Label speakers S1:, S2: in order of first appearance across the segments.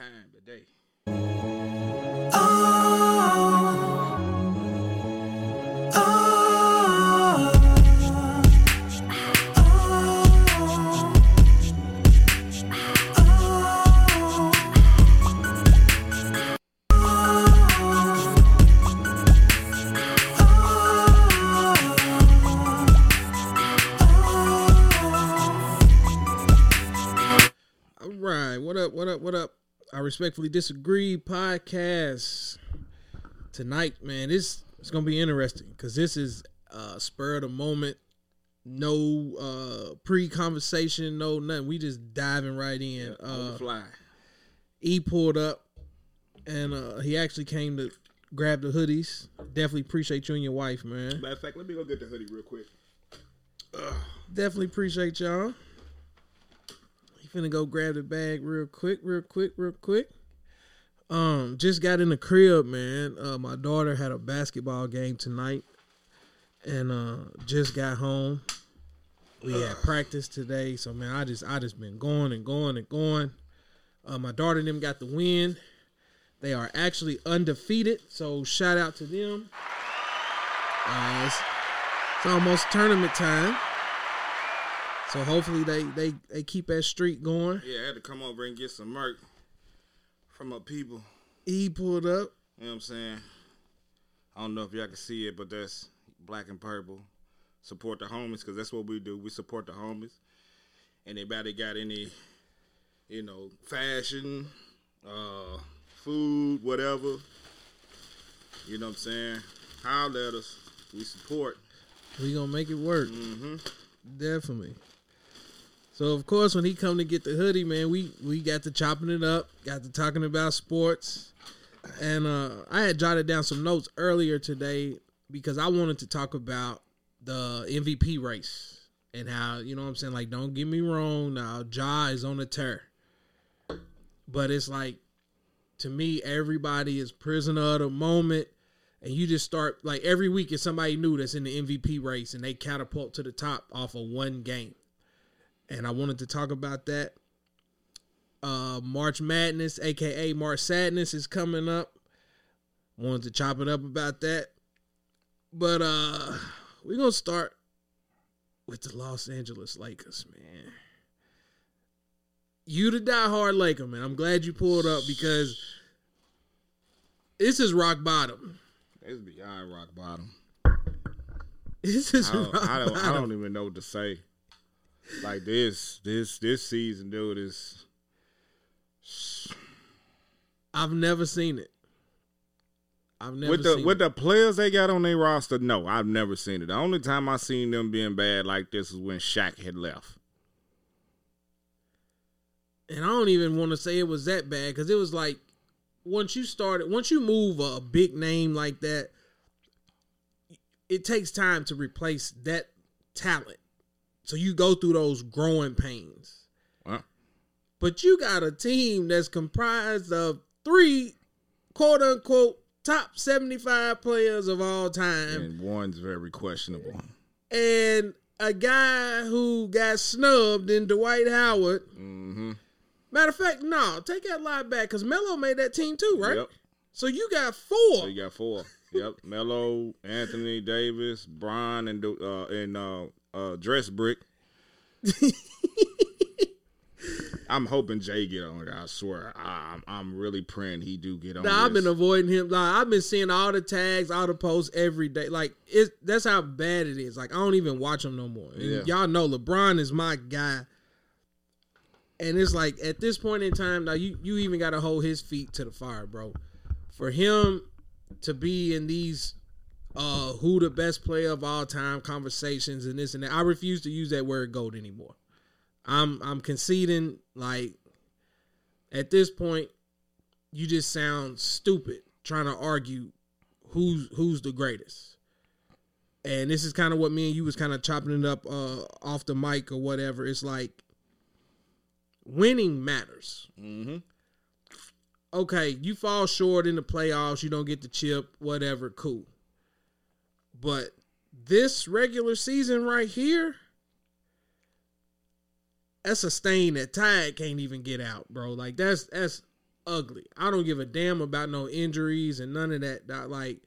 S1: time today.
S2: All respectfully disagree. Podcast tonight, man. This it's gonna be interesting because this is uh, spur of the moment. No uh, pre-conversation, no nothing. We just diving right in.
S1: On the
S2: Uh,
S1: fly.
S2: E pulled up, and uh, he actually came to grab the hoodies. Definitely appreciate you and your wife, man.
S1: Matter of fact, let me go get the hoodie real quick.
S2: Definitely appreciate y'all. Finna go grab the bag real quick, real quick, real quick. Um, just got in the crib, man. Uh, my daughter had a basketball game tonight, and uh, just got home. We had practice today, so man, I just I just been going and going and going. Uh, my daughter and them got the win. They are actually undefeated, so shout out to them. Uh, it's, it's almost tournament time. So hopefully they they they keep that streak going.
S1: Yeah, I had to come over and get some merch from my people.
S2: He pulled up.
S1: You know what I'm saying? I don't know if y'all can see it, but that's black and purple. Support the homies because that's what we do. We support the homies. Anybody got any, you know, fashion, uh, food, whatever. You know what I'm saying? Holler at us. We support.
S2: We gonna make it work.
S1: Mm-hmm.
S2: Definitely. So of course when he come to get the hoodie, man, we we got to chopping it up, got to talking about sports. And uh I had jotted down some notes earlier today because I wanted to talk about the MVP race and how, you know what I'm saying, like don't get me wrong, now Ja is on the tear. But it's like to me, everybody is prisoner of the moment. And you just start like every week is somebody new that's in the MVP race and they catapult to the top off of one game. And I wanted to talk about that. Uh March Madness, aka March Sadness, is coming up. Wanted to chop it up about that. But uh we're gonna start with the Los Angeles Lakers, man. You the diehard Laker, man. I'm glad you pulled up because this is rock bottom.
S1: It's beyond rock bottom.
S2: This is
S1: I don't,
S2: rock
S1: I don't, I don't even know what to say. Like this, this, this season, dude, is
S2: I've never seen it. I've never
S1: with the with
S2: it.
S1: the players they got on their roster. No, I've never seen it. The only time I seen them being bad like this is when Shaq had left.
S2: and I don't even want to say it was that bad because it was like once you started, once you move a, a big name like that, it takes time to replace that talent. So you go through those growing pains.
S1: Well,
S2: But you got a team that's comprised of three quote unquote top 75 players of all time.
S1: and one's very questionable.
S2: and a guy who got snubbed in Dwight Howard.
S1: Mm-hmm.
S2: Matter of fact, no, take that lie back because Melo made that team too, right?
S1: Yep.
S2: So you got four.
S1: So you got four. Yep. Melo, Anthony Davis, Bron, and uh, and uh, uh, Dress Brick. I'm hoping Jay get on it. I swear, I'm I'm really praying he do get on.
S2: Nah, I've been avoiding him. Like I've been seeing all the tags, all the posts every day. Like it, that's how bad it is. Like I don't even watch him no more.
S1: Yeah.
S2: Y'all know LeBron is my guy. And it's like at this point in time, now you you even got to hold his feet to the fire, bro. For him to be in these uh who the best player of all time conversations and this and that, I refuse to use that word goat anymore. I'm I'm conceding like at this point you just sound stupid trying to argue who's who's the greatest. And this is kind of what me and you was kind of chopping it up uh, off the mic or whatever. It's like winning matters.
S1: Mm-hmm.
S2: Okay, you fall short in the playoffs, you don't get the chip, whatever, cool. But this regular season right here, that's a stain that Tide can't even get out, bro. Like that's that's ugly. I don't give a damn about no injuries and none of that. that like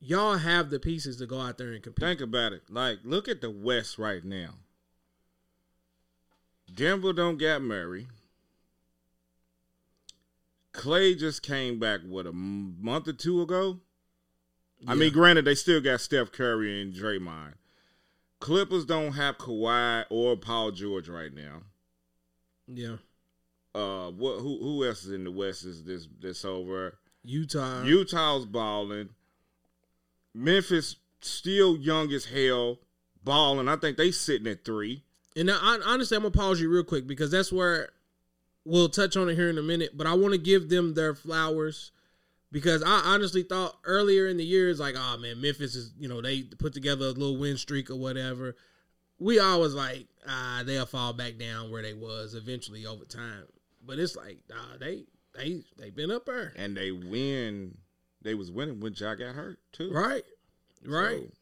S2: y'all have the pieces to go out there and compete.
S1: Think about it. Like, look at the West right now. Denver don't got Murray. Clay just came back what a month or two ago. I mean, granted, they still got Steph Curry and Draymond. Clippers don't have Kawhi or Paul George right now.
S2: yeah,
S1: Uh, what? Who? Who else is in the West? Is this this over?
S2: Utah.
S1: Utah's balling. Memphis still young as hell, balling. I think they sitting at three.
S2: And now, hon- honestly, I'm gonna pause you real quick because that's where we'll touch on it here in a minute. But I want to give them their flowers because I honestly thought earlier in the year it's like, oh man, Memphis is you know they put together a little win streak or whatever. We always like, ah, they'll fall back down where they was eventually over time. But it's like, nah, they they they been up there,
S1: and they win. They was winning when Ja got hurt too.
S2: right, right.
S1: So,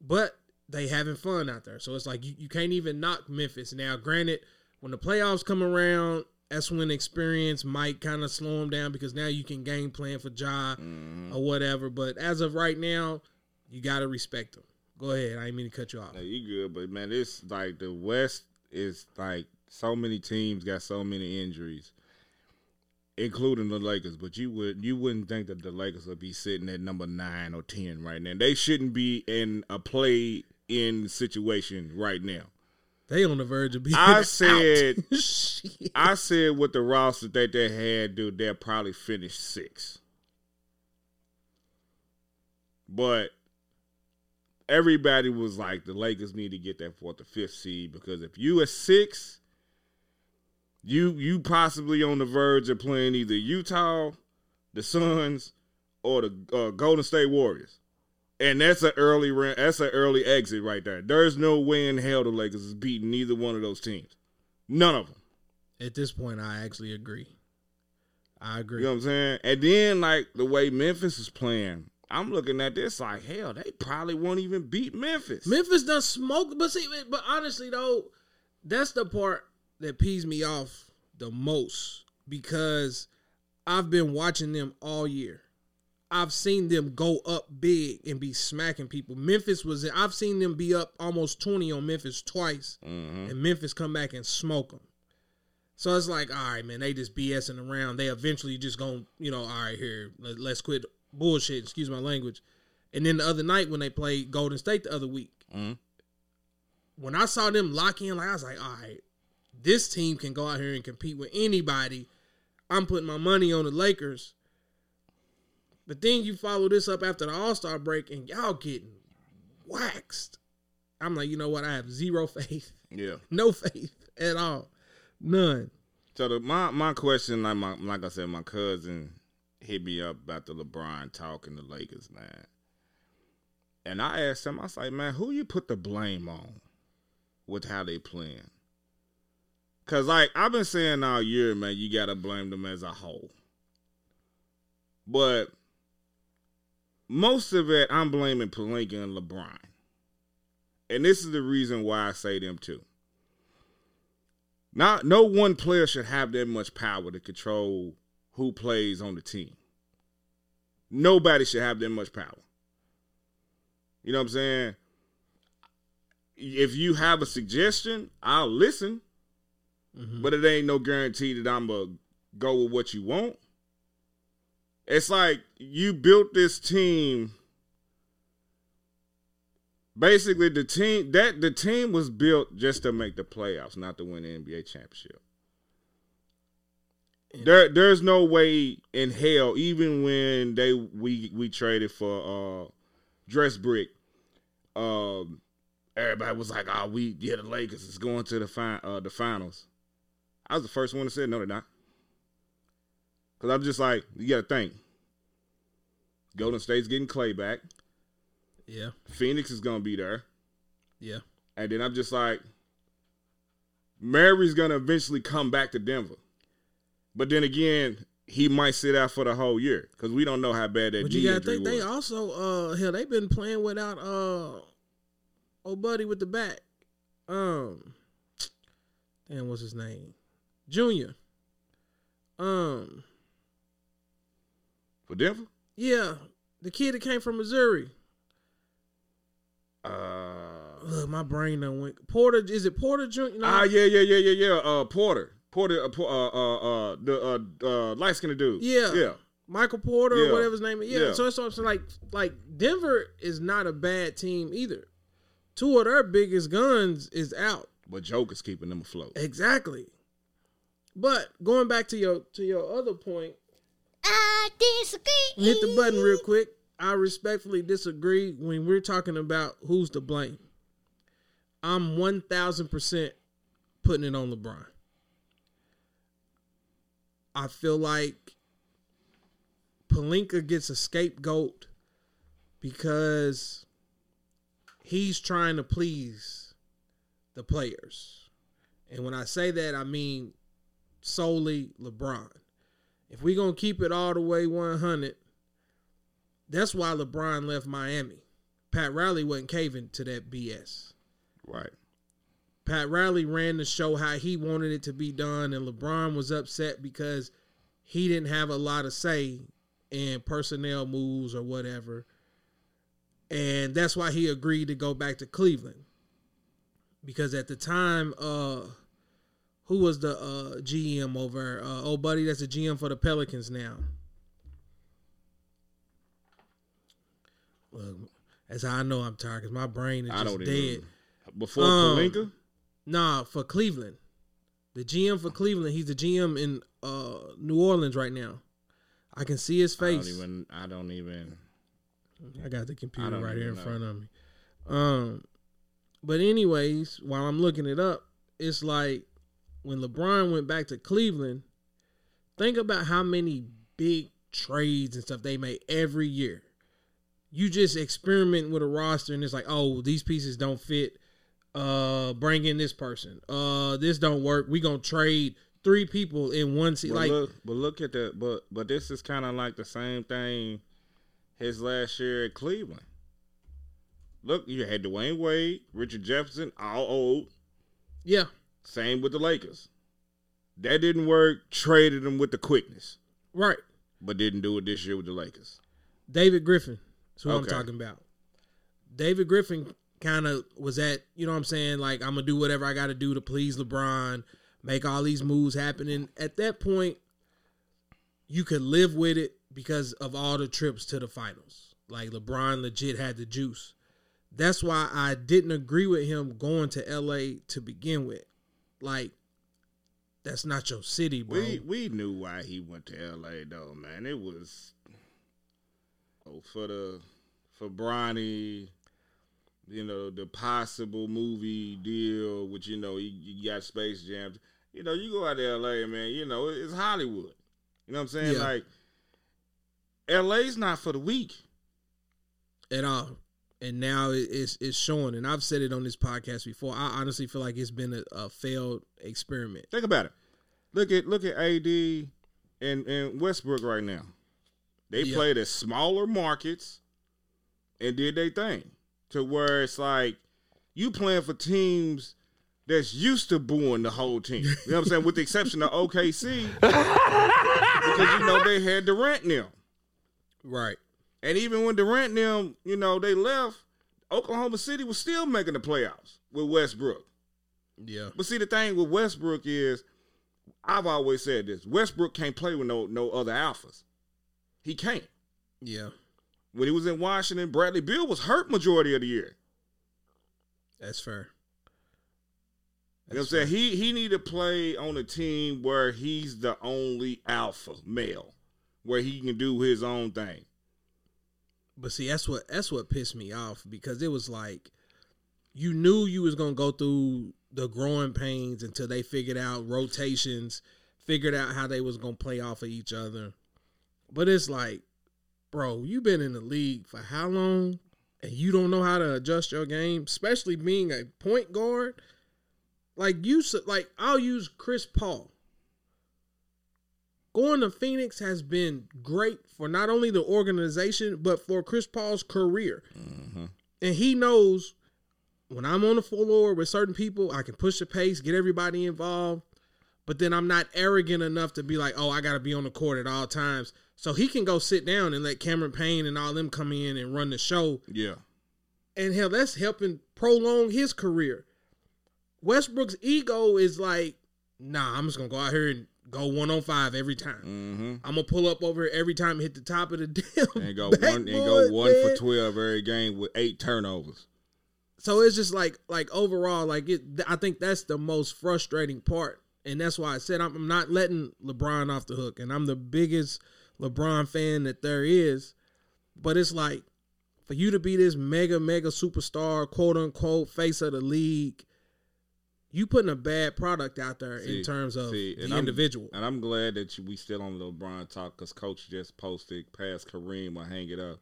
S2: but they having fun out there. So it's like you, you can't even knock Memphis. Now, granted, when the playoffs come around, that's when experience might kind of slow them down because now you can game plan for Ja
S1: mhm.
S2: or whatever. But as of right now, you got to respect them. Go ahead. I didn't mean to cut you off.
S1: Now, you good, but man, it's like the West is like so many teams got so many injuries, including the Lakers. But you would you wouldn't think that the Lakers would be sitting at number nine or ten right now. They shouldn't be in a play in situation right now.
S2: They on the verge of being
S1: I said-. I said with the roster that they had, dude, they'll probably finish six. But everybody was like, the Lakers need to get that fourth or fifth seed because if you at six, you you possibly on the verge of playing either Utah, the Suns, or the uh, Golden State Warriors. And that's an early that's an early exit right there. There's no way in hell the Lakers is beating neither one of those teams. None of them.
S2: At this point, I actually agree. I agree.
S1: You know what I'm saying? And then like the way Memphis is playing, I'm looking at this like hell. They probably won't even beat Memphis.
S2: Memphis done smoked, but see, but honestly though, that's the part that pees me off the most because I've been watching them all year. I've seen them go up big and be smacking people. Memphis was I've seen them be up almost 20 on Memphis twice
S1: Mhm.
S2: and Memphis come back and smoke them. So it's like, all right, man, they just BSing around. They eventually just gonna, you know, all right, here, let, let's quit bullshit. Excuse my language. And then the other night when they played Golden State the other week,
S1: Mhm.
S2: when I saw them lock in, like I was like, all right, this team can go out here and compete with anybody. I'm putting my money on the Lakers. But then you follow this up after the All Star break, and y'all getting waxed. I'm like, you know what? I have zero faith,
S1: Yeah.
S2: no faith at all, none.
S1: So the, my my question, like my like I said, my cousin hit me up about the LeBron talking the Lakers, man. And I asked him, I was like, man, who you put the blame on with how they playing? Cause like I've been saying all year, man, you gotta blame them as a whole. But most of it, I'm blaming Pelinka and LeBron. And this is the reason why I say them too. Not no one player should have that much power to control who plays on the team. Nobody should have that much power. You know what I'm saying? If you have a suggestion, I'll listen,
S2: Mhm.
S1: but it ain't no guarantee that I'm gonna go with what you want. It's like you built this team. Basically, the team that the team was built just to make the playoffs, not to win the NBA championship. There, there's no way in hell, even when they we we traded for uh Dress Brick, um, everybody was like, "Oh, we yeah, the Lakers is going to the fin- uh, the finals." I was the first one to say no, they're not. Cause I'm just like, you gotta think. Golden State's getting Clay back.
S2: Yeah,
S1: Phoenix is gonna be there.
S2: yeah.
S1: And then I'm just like, Murray's gonna eventually come back to Denver. But then again, he might sit out for the whole year because we don't know how bad that
S2: But you gotta think they also uh hell they've been playing without uh old buddy with the back. Um damn what's his name? Junior. Um,
S1: For Denver?
S2: yeah, the kid that came from Missouri.
S1: Uh
S2: Look, my brain done went. Porter, is it Porter Jr.? No,
S1: Ah yeah, yeah, yeah, yeah, yeah. Uh Porter. Porter uh uh uh, uh the uh uh light skinned dude.
S2: Yeah.
S1: Yeah.
S2: Michael Porter
S1: Yeah.
S2: or whatever his name is. Yeah.
S1: Yeah.
S2: So it's also like like Denver is not a bad team either. Two of their biggest guns is out.
S1: But Joker's keeping them afloat.
S2: Exactly. But going back to your to your other point,
S3: I disagree.
S2: hit the button real quick. I respectfully disagree when we're talking about who's to blame. I'm one thousand percent putting it on LeBron. I feel like Pelinka gets a scapegoat because he's trying to please the players. And when I say that, I mean solely LeBron. If we're going to keep it all the way 100, that's why LeBron left Miami. Pat Riley wasn't caving to that BS.
S1: Right.
S2: Pat Riley ran the show how he wanted it to be done, and LeBron was upset because he didn't have a lot of say in personnel moves or whatever. And that's why he agreed to go back to Cleveland. Because at the time, uh, who was the uh, GM over? Uh, oh, buddy, that's the GM for the Pelicans now. Look, that's how I know I'm tired because my brain is
S1: I
S2: just dead.
S1: even before
S2: Um,
S1: Pelinka?
S2: Nah, for Cleveland. The GM for Cleveland, he's the GM in uh, New Orleans right now. I can see his
S1: I don't
S2: face.
S1: even I don't even
S2: I got the computer right here in
S1: know.
S2: front of me. Um, but anyways, while I'm looking it up, it's like when LeBron went back to Cleveland. Think about how many big trades and stuff they made every year. You just experiment with a roster, and it's like, oh, these pieces don't fit. Uh, bring in this person. Uh, this don't work. We gonna trade three people in one seat.
S1: but
S2: Like,
S1: look but look at that but but this is kinda like the same thing his last year at Cleveland. Look, you had Dwyane Wade, Richard Jefferson, all old.
S2: yeah,
S1: Same with the Lakers. That didn't work. Traded them with the quickness,
S2: right.
S1: but didn't do it this year with the Lakers.
S2: David Griffin. That's what I'm talking about. David Griffin kind of was at, you know what I'm saying? Like, I'm going to do whatever I got to do to please LeBron, make all these moves happen. And at that point, you could live with it because of all the trips to the finals. Like, LeBron legit had the juice. That's why I didn't agree with him going to LA to begin with. Like, that's not your city, bro.
S1: We we knew why he went to L.A. though, man. It was oh, for the for Bronny, you know, the possible movie deal, which you know you, you got Space Jam. You know, you go out to L.A. man. You know, it's Hollywood. You know what I'm saying?
S2: Yeah.
S1: Like, L.A.'s not for the weak.
S2: at all. And now it's it's showing, and I've said it on this podcast before. I honestly feel like it's been a, a failed experiment.
S1: Think about it. Look at look at AD and and Westbrook right now. They
S2: Yeah.
S1: played at smaller markets and did their thing to where it's like you playing for teams that's used to booing the whole team. You know what I'm saying? With the exception of OKC, because you know they had Durant now,
S2: Right.
S1: And even when Durant and them, you know, they left, Oklahoma City was still making the playoffs with Westbrook.
S2: Yeah.
S1: But see, the thing with Westbrook is, I've always said this: Westbrook can't play with no no other alphas. He can't.
S2: Yeah.
S1: When he was in Washington, Bradley Beal was hurt majority of the year.
S2: That's fair.
S1: You know what I'm saying? He he need to play on a team where he's the only alpha male, where he can do his own thing.
S2: But see, that's what that's what pissed me off because it was like you knew you was gonna go through the growing pains until they figured out rotations, figured out how they was gonna play off of each other. But it's like, bro, you been in the league for how long, and you don't know how to adjust your game, especially being a point guard. Like you, like I'll use Chris Paul. Going to Phoenix has been great for not only the organization but for Chris Paul's career. Mm-hmm. And he knows when I'm on the floor with certain people, I can push the pace, get everybody involved. but then I'm not arrogant enough to be like, oh, I got to be on the court at all times. So he can go sit down and let Cameron Payne and all them come in and run the show.
S1: Yeah.
S2: And hell, that's helping prolong his career. Westbrook's ego is like, nah, I'm just gonna go out here and go one on five every time.
S1: Mm-hmm.
S2: I'm gonna pull up over here every time hit the top of the damn
S1: And go one and go one
S2: man.
S1: for twelve every game with eight turnovers.
S2: So it's just like like overall, like it. I think that's the most frustrating part, and that's why I said I'm, I'm not letting LeBron off the hook, and I'm the biggest LeBron fan that there is. But it's like for you to be this mega mega superstar, quote unquote, face of the league, you putting a bad product out there
S1: See,
S2: in terms of
S1: see,
S2: the
S1: I'm-
S2: individual.
S1: And I'm glad that you, we still on the LeBron talk because Coach just posted past Kareem. I hang it up.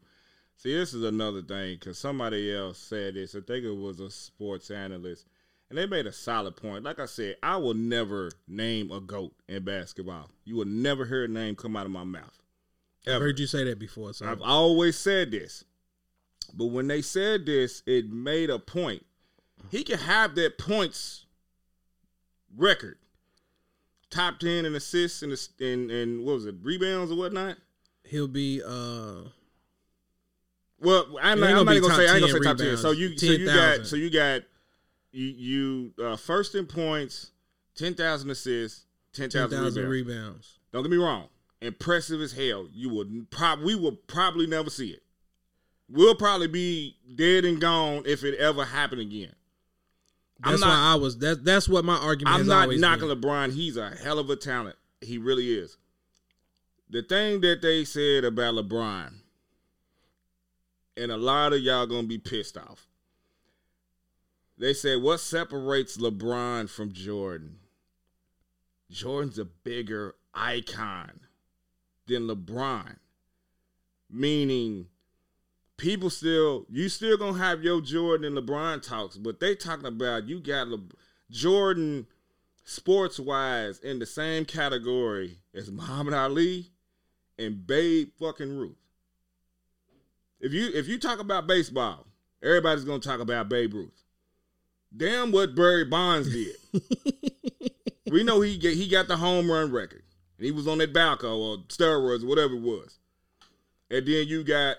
S1: See, this is another thing because somebody else said this. I think it was a sports analyst, and they made a solid point. Like I said, I will never name a goat in basketball. You will never hear a name come out of my mouth.
S2: I've heard you say that before. So
S1: I've always said this. But when they said this, it made a point. He can have that points record. Top 10 in assists and, and, and what was it, rebounds or whatnot?
S2: he'll be uh
S1: Well, I'm not, I'm
S2: gonna
S1: not gonna say I ain't
S2: top
S1: gonna say
S2: 10
S1: top ten. So you so you got so you got you you uh, first in points, ten thousand assists, ten
S2: ten
S1: thousand
S2: thousand
S1: rebounds.
S2: rebounds.
S1: Don't get me wrong. Impressive as hell. You would prob we will probably never see it. We'll probably be dead and gone if it ever happened again. I'm
S2: That's
S1: not-
S2: why I was. That, that's what my argument.
S1: I'm not knocking
S2: been.
S1: LeBron. He's a hell of a talent. He really is. The thing that they said about LeBron, and a lot of y'all gonna be pissed off. They said, what separates LeBron from Jordan? Jordan's a bigger icon than LeBron. Meaning, people still, you still gonna have your Jordan and LeBron talks, but they talking about you got Le- Jordan sports wise in the same category as Muhammad Ali and Babe fucking Ruth. If you if you talk about baseball, everybody's gonna talk about Babe Ruth. Damn what Barry Bonds did. we know he get, he got the home run record. And he was on that Balco or steroids, or whatever it was. And then you got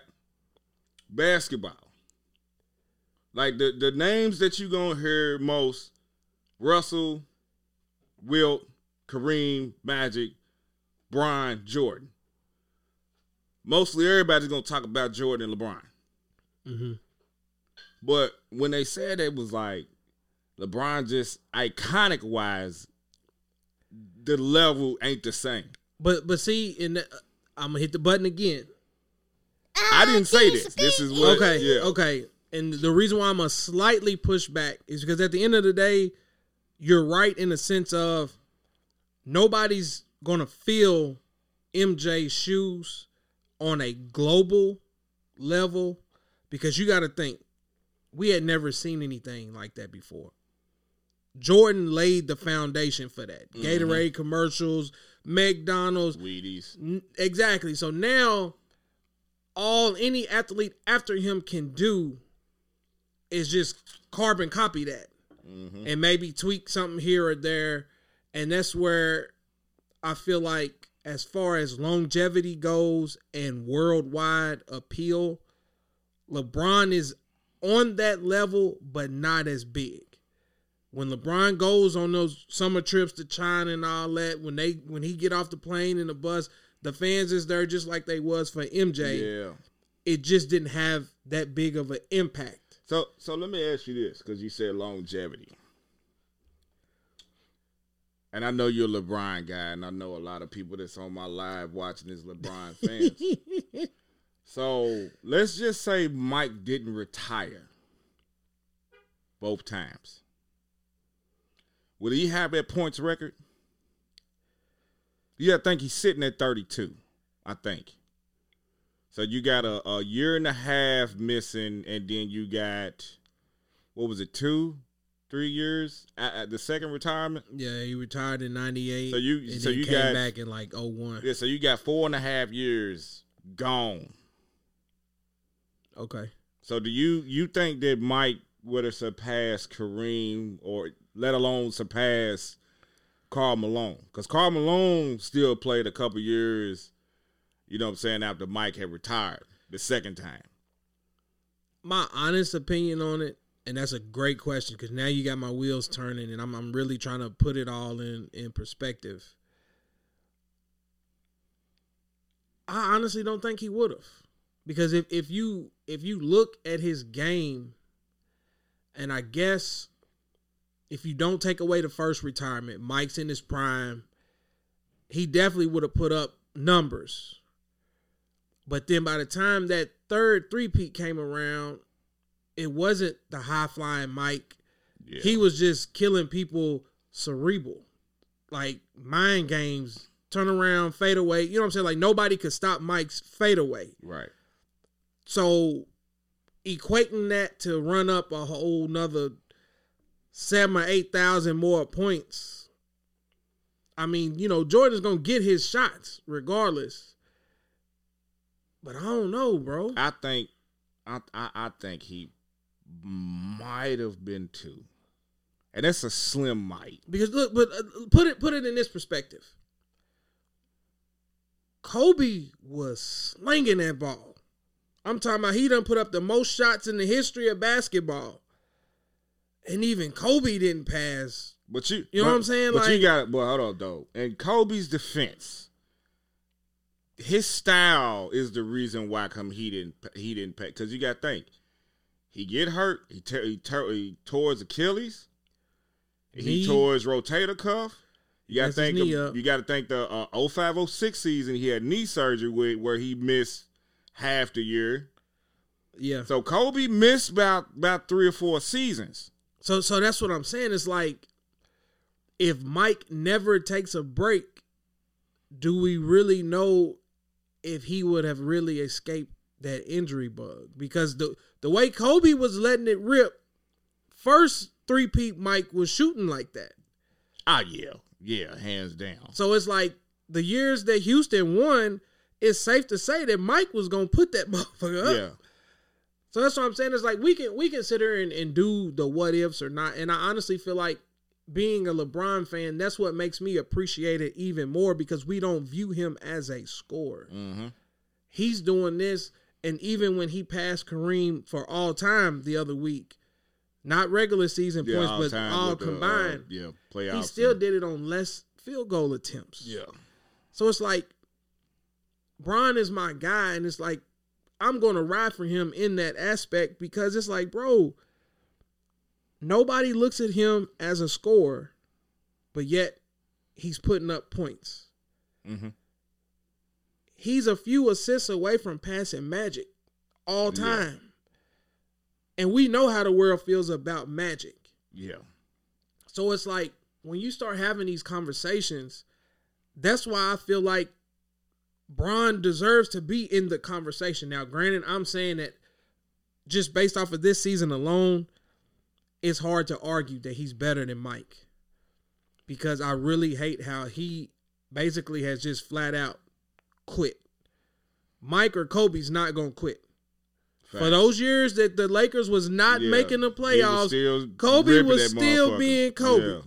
S1: basketball. Like the, the names that you're gonna hear most, Russell, Wilt, Kareem, Magic, Bron, Jordan. Mostly everybody's gonna talk about Jordan and LeBron.
S2: Mhm.
S1: But when they said it was like LeBron just iconic wise, the level ain't the same.
S2: But but see, in the, I'm gonna hit the button again.
S1: I didn't say this. This is what
S2: okay,
S1: yeah.
S2: okay. And the reason why I'm gonna slightly push back is because at the end of the day, you're right in the sense of nobody's gonna fill MJ's shoes on a global level because you got to think we had never seen anything like that before. Jordan laid the foundation for that. Mm-hmm. Gatorade commercials, McDonald's,
S1: Wheaties.
S2: N- Exactly. So now, all any athlete after him can do is just carbon copy that mm-hmm. and maybe tweak something here or there. And that's where I feel like, as far as longevity goes and worldwide appeal, LeBron is on that level, but not as big. When LeBron goes on those summer trips to China and all that, when they when he get off the plane and the bus, the fans is there just like they was for MJ.
S1: Yeah.
S2: It just didn't have that big of an impact.
S1: So so let me ask you this, because you said longevity. And I know you're a LeBron guy, and I know a lot of people that's on my live watching is LeBron fans. so let's just say Mike didn't retire both times. Would he have that points record? Yeah, I think he's sitting at 32. I think. So you got a, a year and a half missing, and then you got what was it, two, three years at, at the second retirement?
S2: Yeah, he retired in '98.
S1: So you- so you
S2: came
S1: got-
S2: back in like 01.
S1: Yeah, so you got four and a half years gone.
S2: Okay.
S1: So do you you think that Mike would have surpassed Kareem, or let alone surpass Karl Malone because Karl Malone still played a couple years. You know what I'm saying after Mike had retired the second time.
S2: My honest opinion on it, and that's a great question because now you got my wheels turning, and I'm I'm really trying to put it all in in perspective. I honestly don't think he would have, because if if you if you look at his game, and I guess if you don't take away the first retirement, Mike's in his prime, he definitely would have put up numbers. But then by the time that third three peat came around, it wasn't the high flying Mike.
S1: Yeah.
S2: He was just killing people cerebral, like mind games, turn around, fade away. You know what I'm saying? Like nobody could stop Mike's fade away.
S1: right.
S2: So equating that to run up a whole nother seven or eight thousand more points. I mean, you know, Jordan's gonna get his shots regardless. But I don't know, bro.
S1: I think, I, I I think he might have been two, and that's a slim might.
S2: Because look, but uh, put it put it in this perspective. Kobe was slinging that ball. I'm talking about he done put up the most shots in the history of basketball. And even Kobe didn't pass.
S1: But you,
S2: You know
S1: but-
S2: what I'm saying?
S1: But you got it. But hold on, though. In Kobe's defense, his style is the reason why come he didn't he didn't pay. Because you got to think, he get hurt. He te- he, he tore his Achilles. He tore his rotator cuff. You got to think.
S2: knee
S1: the- you got to think the uh, 0506 season he had knee surgery with where he missed half the year.
S2: Yeah.
S1: So Kobe missed about about three or four seasons.
S2: So so that's what I'm saying. It's like if Mike never takes a break, do we really know if he would have really escaped that injury bug? Because the the way Kobe was letting it rip, first three peat Mike was shooting like that.
S1: Ah, yeah, yeah, hands down.
S2: So it's like the years that Houston won, it's safe to say that Mike was gonna put that motherfucker up.
S1: Yeah.
S2: So that's what I'm saying. It's like we can we can sit here and, and do the what ifs or not. And I honestly feel like being a LeBron fan, that's what makes me appreciate it even more because we don't view him as a scorer.
S1: Mm-hmm.
S2: He's doing this, and even when he passed Kareem for all time the other week, not regular season
S1: Yeah,
S2: points,
S1: all
S2: but all
S1: with the, uh,
S2: combined,
S1: yeah, playoffs.
S2: he still
S1: and-
S2: did it on less field goal attempts.
S1: Yeah,
S2: So it's like Bron is my guy, and it's like I'm gonna ride for him in that aspect because it's like, bro, nobody looks at him as a scorer, but yet he's putting up points.
S1: mm-hmm.
S2: He's a few assists away from passing magic all
S1: Yeah.
S2: time. And we know how the world feels about magic.
S1: yeah,
S2: So it's like when you start having these conversations, that's why I feel like Bron deserves to be in the conversation. Now, granted, I'm saying that just based off of this season alone, it's hard to argue that he's better than Mike. Because I really hate how he basically has just flat out quit. Mike or Kobe's not gonna quit. For those years that the Lakers was not
S1: Yeah.
S2: making the
S1: He was
S2: playoffs, Kobe was still being Kobe.
S1: Yeah.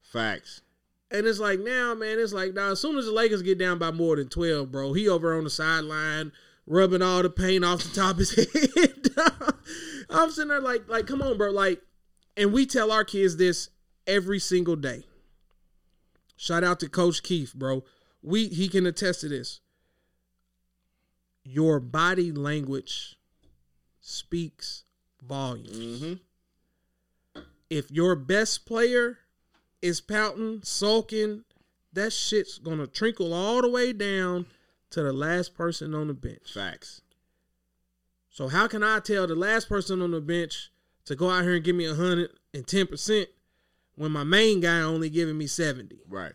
S1: Facts.
S2: And it's like now, man, it's like now as soon as the Lakers get down by more than twelve, bro, he over on the sideline rubbing all the paint off the top of his head. I'm sitting there like, like, come on, bro, like, and we tell our kids this every single day. Shout out to Coach Keith, bro. We he can attest to this. Your body language speaks volumes
S1: Mm-hmm.
S2: if your best player is pouting, sulking, that shit's gonna trickle all the way down to the last person on the bench.
S1: Facts.
S2: So how can I tell the last person on the bench to go out here and give me a hundred and ten percent when my main guy only giving me seventy?
S1: Right.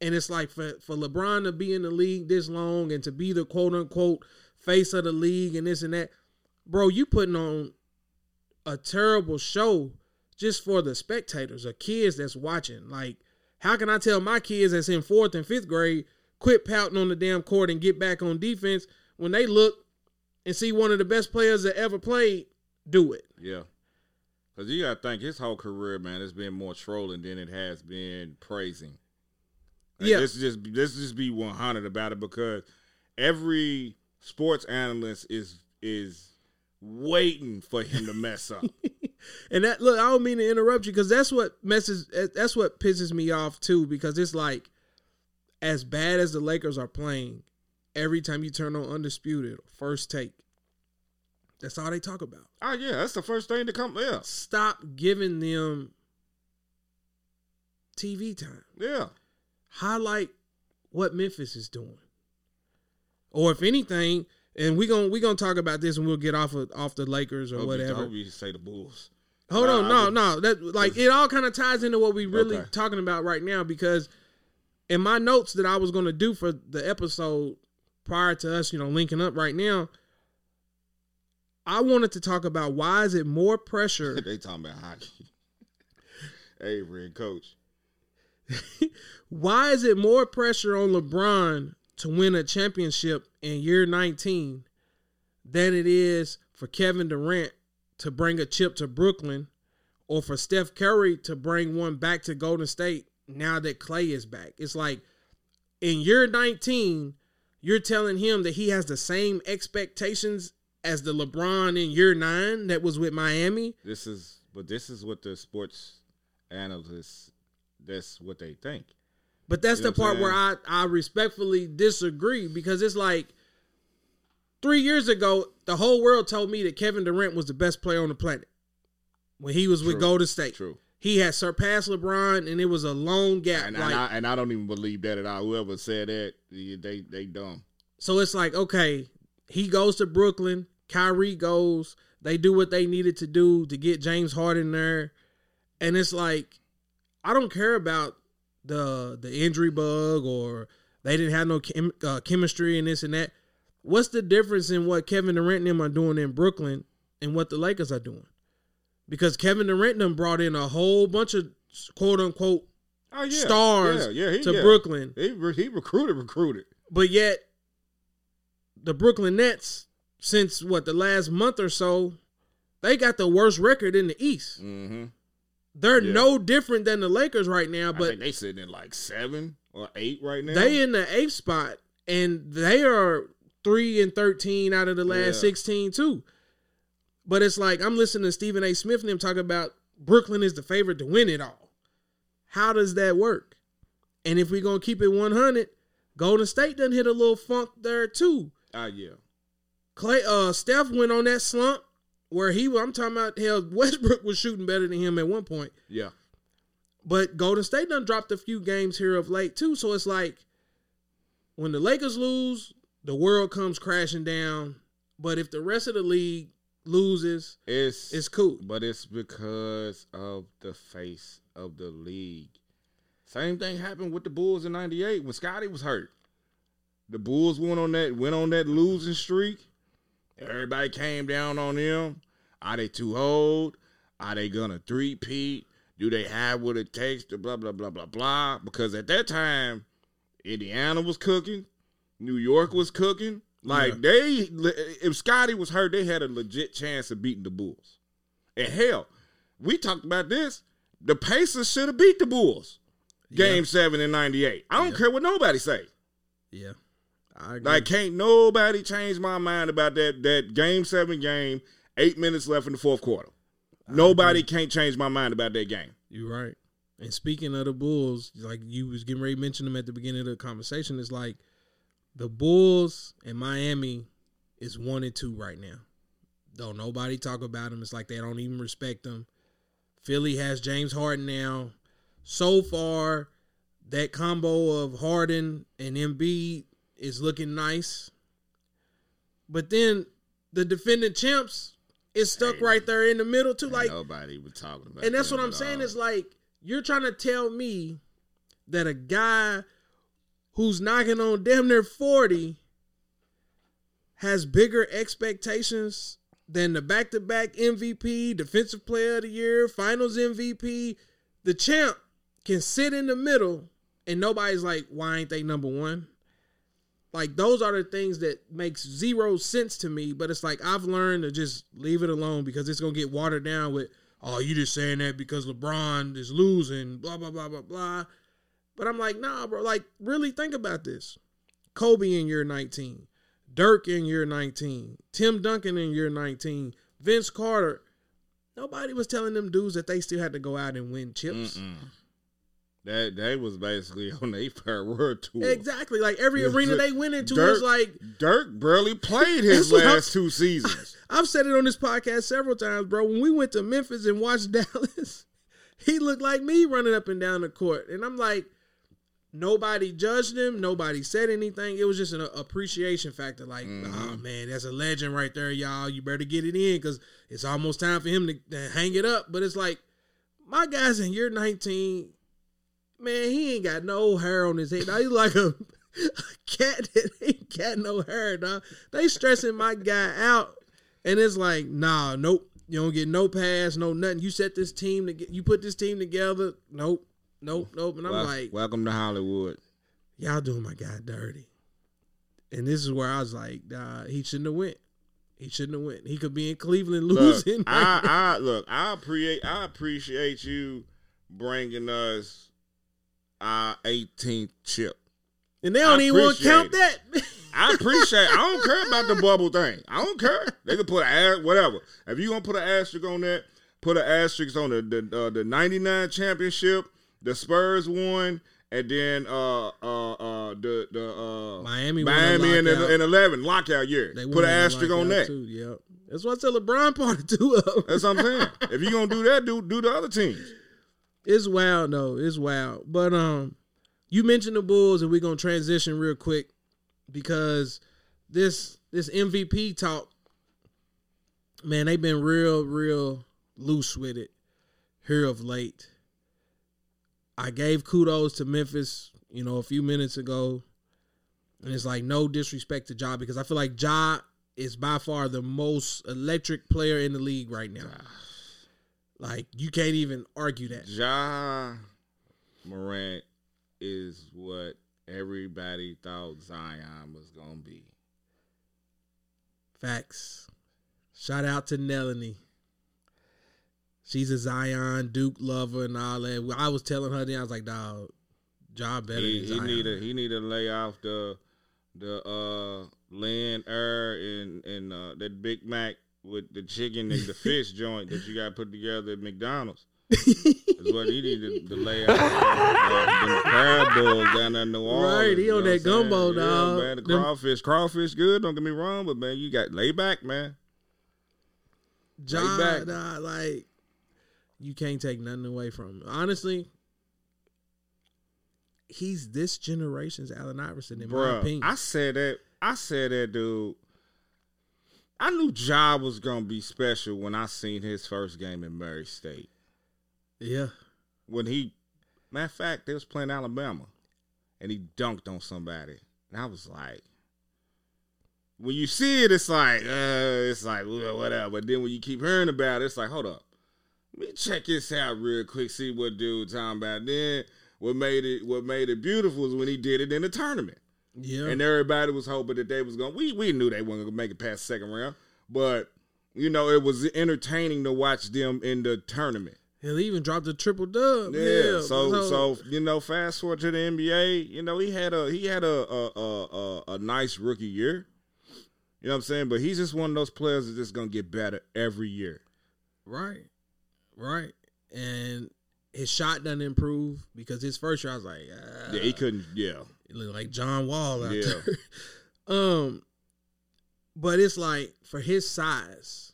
S2: And it's like for, for LeBron to be in the league this long and to be the quote unquote face of the league and this and that, bro, you putting on a terrible show just for the spectators or kids that's watching. Like, how can I tell my kids that's in fourth and fifth grade quit pouting on the damn court and get back on defense when they look and see one of the best players that ever played do it?
S1: Yeah. Because you got to think his whole career, man, has been more trolling than it has been praising. Like,
S2: Yeah.
S1: Let's just let's just be one hundred about it because every sports analyst is is waiting for him to mess up.
S2: And that look, I don't mean to interrupt you because that's what messes. That's what pisses me off too. Because it's like, as bad as the Lakers are playing, every time you turn on Undisputed, First Take, that's all they talk about.
S1: oh yeah, that's the first thing to come. Yeah,
S2: Stop giving them TV time.
S1: yeah.
S2: Highlight what Memphis is doing, or if anything, and we gonna we gonna talk about this and we'll get off of off the Lakers or whatever.
S1: hope you say the Bulls.
S2: Hold on, no, no. That like it all kind of ties into what we really
S1: Okay.
S2: talking about right now because in my notes that I was gonna do for the episode prior to us, you know, linking up right now, I wanted to talk about why is it more pressure?
S1: they talking about hockey. hey, Red Coach.
S2: why is it more pressure on LeBron to win a championship in year 19 than it is for Kevin Durant to bring a chip to Brooklyn or for Steph Curry to bring one back to Golden State now that Clay is back? It's like in year 19, you're telling him that he has the same expectations as the LeBron in year 9 that was with Miami.
S1: This is, but this is what the sports analysts. That's what they think.
S2: But that's
S1: You know
S2: the part where I, I respectfully disagree because it's like three years ago, the whole world told me that Kevin Durant was the best player on the planet when he was with Golden State.
S1: True.
S2: He had surpassed LeBron, and it was a long gap.
S1: And,
S2: like,
S1: and, I, and I don't even believe that at all. Whoever said that, they they dumb.
S2: so it's like, okay, he goes to Brooklyn, Kyrie goes, they do what they needed to do to get James Harden there, and it's like, I don't care about the the injury bug or they didn't have no chem, uh, chemistry and this and that. What's the difference in what Kevin Durant and them are doing in Brooklyn and what the Lakers are doing? Because Kevin Durant and them brought in a whole bunch of quote unquote
S1: Oh yeah,
S2: stars
S1: yeah, yeah, he,
S2: to. Brooklyn,
S1: He re- he recruited, recruited.
S2: but yet the Brooklyn Nets, since what the last month or so, they got the worst record in the East.
S1: Mm-hmm.
S2: They're
S1: Yeah.
S2: no different than the Lakers right now,
S1: I
S2: but
S1: they sitting in like seven or eight right now.
S2: They in the eighth spot, and they are three and thirteen out of the last
S1: Yeah.
S2: sixteen too. But it's like I'm listening to Stephen A. Smith and them talk about Brooklyn is the favorite to win it all. How does that work? And if we're gonna keep it 100, Golden State done hit a little funk there too.
S1: Ah yeah.
S2: Clay, uh, Steph went on that slump where he. I'm talking about hell. Westbrook was shooting better than him at one point.
S1: Yeah.
S2: But Golden State done dropped a few games here of late too. So it's like when the Lakers lose, the world comes crashing down. But if the rest of the league loses,
S1: It's
S2: it's cool.
S1: but it's because of the face of the league. Same thing happened with the Bulls in '98 when Scottie was hurt. The Bulls went on that went on that losing streak. Everybody came down on them. Are they too old? Are they gonna three-peat? Do they have what it takes to blah blah blah blah blah? Because at that time, Indiana was cooking, New York was cooking. Like
S2: Yeah.
S1: they, if Scottie was hurt, they had a legit chance of beating the Bulls. And hell, we talked about this. The Pacers should have beat the Bulls. Game seven in '98. I don't
S2: Yeah.
S1: care what nobody say.
S2: Yeah.
S1: Like, can't nobody change my mind about that that game seven game. Eight minutes left in the fourth quarter. Nobody can't change my mind about that game.
S2: You're right. And speaking of the Bulls, like you was getting ready to mention them at the beginning of the conversation, it's like the Bulls and Miami is one and two right now. Don't nobody talk about them. It's like they don't even respect them. Philly has James Harden now. So far, that combo of Harden and Embiid is looking nice. But then the defending champs is stuck right there in the middle too. Like
S1: nobody was talking about.
S2: and that's what I'm saying
S1: all.
S2: is like you're trying to tell me that a guy who's knocking on damn near 40 has bigger expectations than the back-to-back MVP, defensive player of the year, finals MVP, the champ can sit in the middle and nobody's like why ain't they number 1? Like those are the things that makes zero sense to me, but it's like I've learned to just leave it alone because it's to get watered down with oh, you just saying that because LeBron is losing, blah blah blah blah blah. But I'm like, nah, bro. Like, really think about this. Kobe in year 19, Dirk in year 19, Tim Duncan in year 19, Vince Carter. Nobody was telling them dudes that they still had to go out and win chips.
S1: Mm-mm. That they was basically on their third world tour.
S2: Exactly. Like every arena they went into
S1: Dirk-
S2: was like
S1: Dirk barely played his
S2: That's what I'm-
S1: last two seasons.
S2: I've said it on this podcast several times, bro. When we went to Memphis and watched Dallas, he looked like me running up and down the court. And I'm like, nobody judged him. Nobody said anything. It was just an appreciation factor. Like, oh man, that's a legend right there, y'all. You better get it in because it's almost time for him to, to hang it up. But it's like, my guy's in year 19. Man, he ain't got no hair on his head. Now he's like a, a cat that ain't got no hair, dog. They stressing my guy out. And it's like, nah, nope. You don't get no pass, no nothing. You set this team to get, you put this team together. Nope, nope, nope. And I'm
S1: Wel-
S2: like,
S1: welcome to Hollywood.
S2: y'all doing my guy dirty. And this is where I was like, nah, he shouldn't have went. He shouldn't have went. He could be in Cleveland
S1: Look,
S2: losing.
S1: I, I look. I appreciate. I appreciate you bringing us our 18th chip.
S2: and they don't
S1: I
S2: even want to count
S1: it.
S2: that.
S1: I appreciate. I don't care about the bubble thing. I don't care. They can put an ass, whatever. If you gonna put an asterisk on that, put an asterisk on the the uh, the '99 championship. The Spurs won, and then uh uh uh the the uh
S2: Miami
S1: Miami in,
S2: lockout.
S1: in 11 lockout year.
S2: They
S1: Put an asterisk on that.
S2: Too. Yep. That's what I said. LeBron part two of.
S1: That's what I'm saying. if you gonna do that, do do the other teams.
S2: It's wild though. It's wild. But um, you mentioned the Bulls, and we're gonna transition real quick because this this MVP talk, man, they've been real, real loose with it here of late. I gave kudos to Memphis, you know, a few minutes ago, and it's like no disrespect to Ja because I feel like Ja is by far the most electric player in the league right now. Like you can't even argue that.
S1: Ja Morant is what everybody thought Zion was gonna be.
S2: Facts. Shout out to Nelanie. She's a Zion Duke lover and all that. I was telling her then I was like, dog, job better
S1: He,
S2: than
S1: he
S2: Zion.
S1: need to he need to lay off the the uh land Err and and uh, that Big Mac with the chicken and the fish joint that you got put together at McDonald's. Is what he needed to lay out. Them crab balls down there in New Orleans.
S2: Right, he on that gumbo,
S1: saying?
S2: dog.
S1: Man, the
S2: Them-
S1: crawfish, crawfish good. Don't get me wrong, but man, you got lay back, man.
S2: Ja,
S1: back.
S2: dog, like you can't take nothing away from him. Honestly, he's this generation's Allen Iverson in my opinion.
S1: I said that. I said that, dude. I knew Ja was gonna be special when I seen his first game in Murray State.
S2: yeah.
S1: When he, matter of fact, they was playing Alabama, and he dunked on somebody, and I was like, when you see it, it's like, uh, it's like whatever. But then when you keep hearing about it, it's like, hold up, let me check this out real quick, see what dude talking about. Then what made it, what made it beautiful is when he did it in the tournament.
S2: Yeah.
S1: And everybody was hoping that they was going. We we knew they weren't gonna make it past second round, but you know it was entertaining to watch them in the tournament.
S2: He'll even dropped a triple dub.
S1: Yeah.
S2: Yeah.
S1: so so you know, fast forward to the NBA. You know he had a he had a a a, a, a nice rookie year. You know what I'm saying? But he's just one of those players that's just gonna get better every year.
S2: Right. Right. And his shot doesn't improve because his first shot I was like, ah,
S1: Yeah, he couldn't. Yeah.
S2: it looked like John Wall out
S1: Yeah.
S2: there. um, but it's like for his size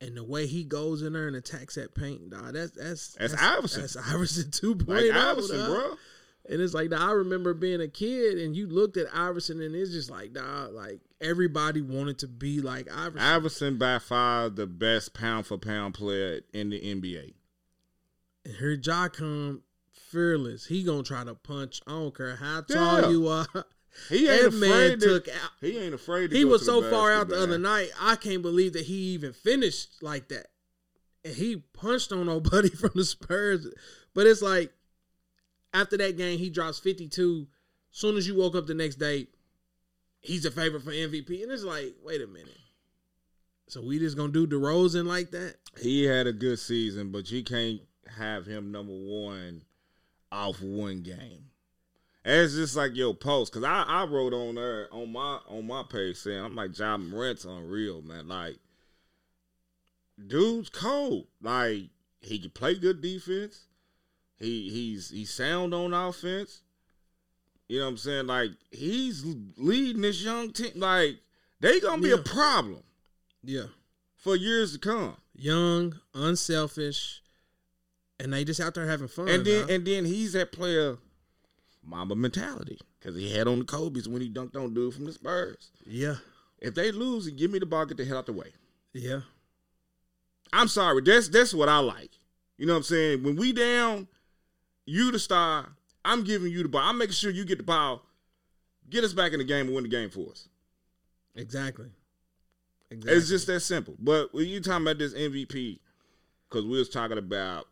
S2: and the way he goes in there and attacks that paint, dog, that's that's
S1: That's Iverson.
S2: That's Iverson 2.0. point.
S1: Like Iverson,
S2: dawg.
S1: bro.
S2: And it's like, I remember being a kid and you looked at Iverson and it's just like, dog, like everybody wanted to be like Iverson.
S1: Iverson by far the best pound for pound player in the NBA.
S2: And here Ja come fearless. He gonna try to punch. I don't care how tall
S1: Yeah.
S2: you are.
S1: He ain't
S2: That man
S1: to,
S2: took out.
S1: He ain't afraid to
S2: He was so far out the other night. I can't believe that he even finished like that. And he punched on nobody from the Spurs. But it's like after that game, he drops 52. Soon as you woke up the next day, he's a favorite for MVP. And it's like, wait a minute. So we just gonna do DeRozan like that?
S1: He had a good season, but you can't have him number one off one game. And it's just like your post, cause I, I wrote on there on my on my page saying I'm like Ja Morant's unreal, man. Like, dude's cold. Like he can play good defense. He he's he's sound on offense. You know what I'm saying? Like he's leading this young team. Like they gonna be a problem
S2: Yeah.
S1: for years to come.
S2: Young, unselfish, and they just out there having fun.
S1: And then
S2: dog.
S1: and then he's that player mama mentality because he had on the Kobe's when he dunked on dude from the Spurs.
S2: yeah,
S1: If they lose, and give me the ball, get the hell out the way.
S2: yeah,
S1: I'm sorry, that's that's what I like. You know what I'm saying? When we down, you the star. I'm giving you the ball. I'm making sure you get the ball. Get us back in the game and win the game for us.
S2: exactly. Exactly.
S1: It's just that simple. But when you talking about this MVP, because we was talking about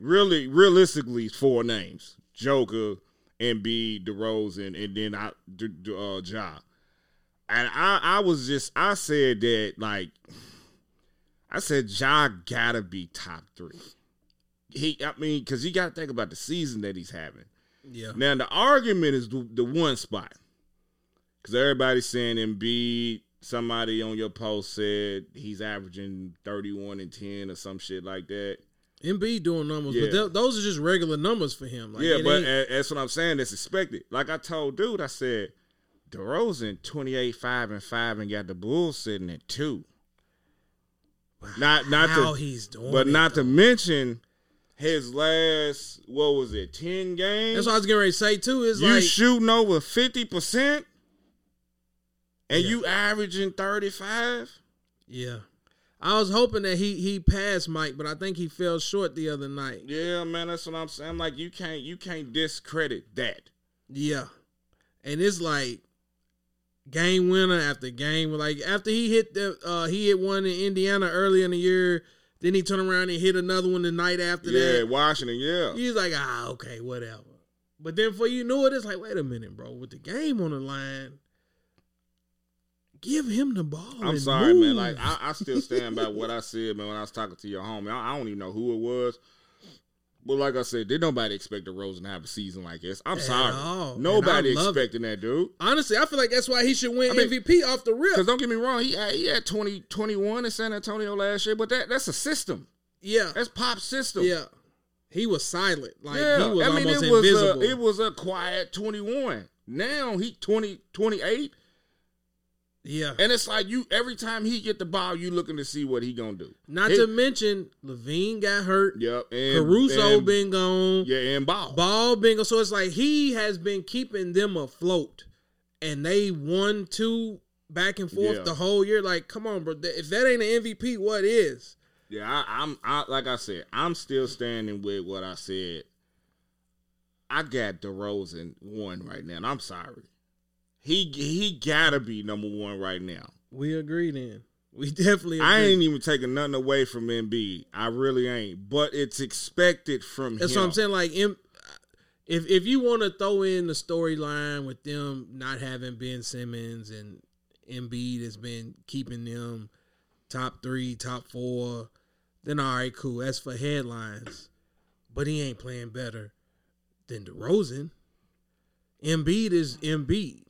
S1: really, realistically, four names: Joker, Embiid, DeRozan, and then I, uh, Ja. And I, I was just, I said that like, I said Ja gotta be top three. He, I mean, because you got to think about the season that he's having.
S2: yeah,
S1: Now the argument is the, the one spot because everybody's saying Embiid. Somebody on your post said he's averaging thirty-one and ten or some shit like that.
S2: Embiid doing numbers,
S1: Yeah.
S2: but th- those are just regular numbers for him. Like,
S1: yeah, but
S2: ain't-
S1: that's what I'm saying. That's expected. Like I told dude, I said DeRozan twenty-eight five and five and got the Bulls sitting at two. Not not
S2: how
S1: to,
S2: he's doing,
S1: but
S2: it,
S1: not
S2: though.
S1: to mention his last what was it ten games?
S2: That's what I was getting ready to say too. Is
S1: you
S2: like
S1: shooting over fifty percent, and
S2: Yeah.
S1: you averaging thirty five.
S2: Yeah. I was hoping that he he passed Mike, but I think he fell short the other night.
S1: Yeah, man, that's what I'm saying. Like, you can't you can't discredit that.
S2: Yeah. And it's like game winner after game. Like after he hit the uh he hit one in Indiana early in the year, then he turned around and hit another one the night after
S1: yeah,
S2: that.
S1: Yeah, Washington. Yeah,
S2: He's like, ah, okay, whatever. But then for you know it, it's like, wait a minute, bro. With the game on the line, give him the ball.
S1: I'm sorry, man. Like I, I still stand by what I said, man. When I was talking to your homie, I, I don't even know who it was. But like I said, did nobody expect DeRozan to have a season like this? I'm
S2: At
S1: sorry,
S2: all.
S1: Nobody
S2: love it.
S1: expecting that, dude.
S2: honestly, I feel like that's why he should win
S1: I mean-
S2: MVP off the rip.
S1: Because don't get me wrong, he had, he had 20, 21 in San Antonio last year, but that that's a system.
S2: Yeah,
S1: That's pop system.
S2: yeah. He was silent, like
S1: yeah,
S2: he was
S1: I mean
S2: almost
S1: it was
S2: invisible.
S1: a it was a quiet 21. Now he 20 28
S2: yeah,
S1: and it's like you every time he get the ball you looking to see what he going to do.
S2: not
S1: He-
S2: to mention LaVine got hurt.
S1: Yep, and
S2: Caruso
S1: and-
S2: been gone.
S1: Yeah, and ball.
S2: Ball been gone. So it's like he has been keeping them afloat, and they won two back and forth
S1: Yeah.
S2: the whole year. Like, come on, bro. If that ain't an MVP, what is?
S1: Yeah, I, I'm I, like I said, I'm still standing with what I said. I got DeRozan one right now, and I'm sorry. He he gotta be number one right now.
S2: We agree then. We definitely. Agree.
S1: I ain't even taking nothing away from Embiid. I really ain't. But it's expected from
S2: That's
S1: him.
S2: what I'm saying. Like, if if you want to throw in the storyline with them not having Ben Simmons and Embiid has been keeping them top three, top four, then all right, cool. That's for headlines. But he ain't playing better than DeRozan. Embiid is Embiid,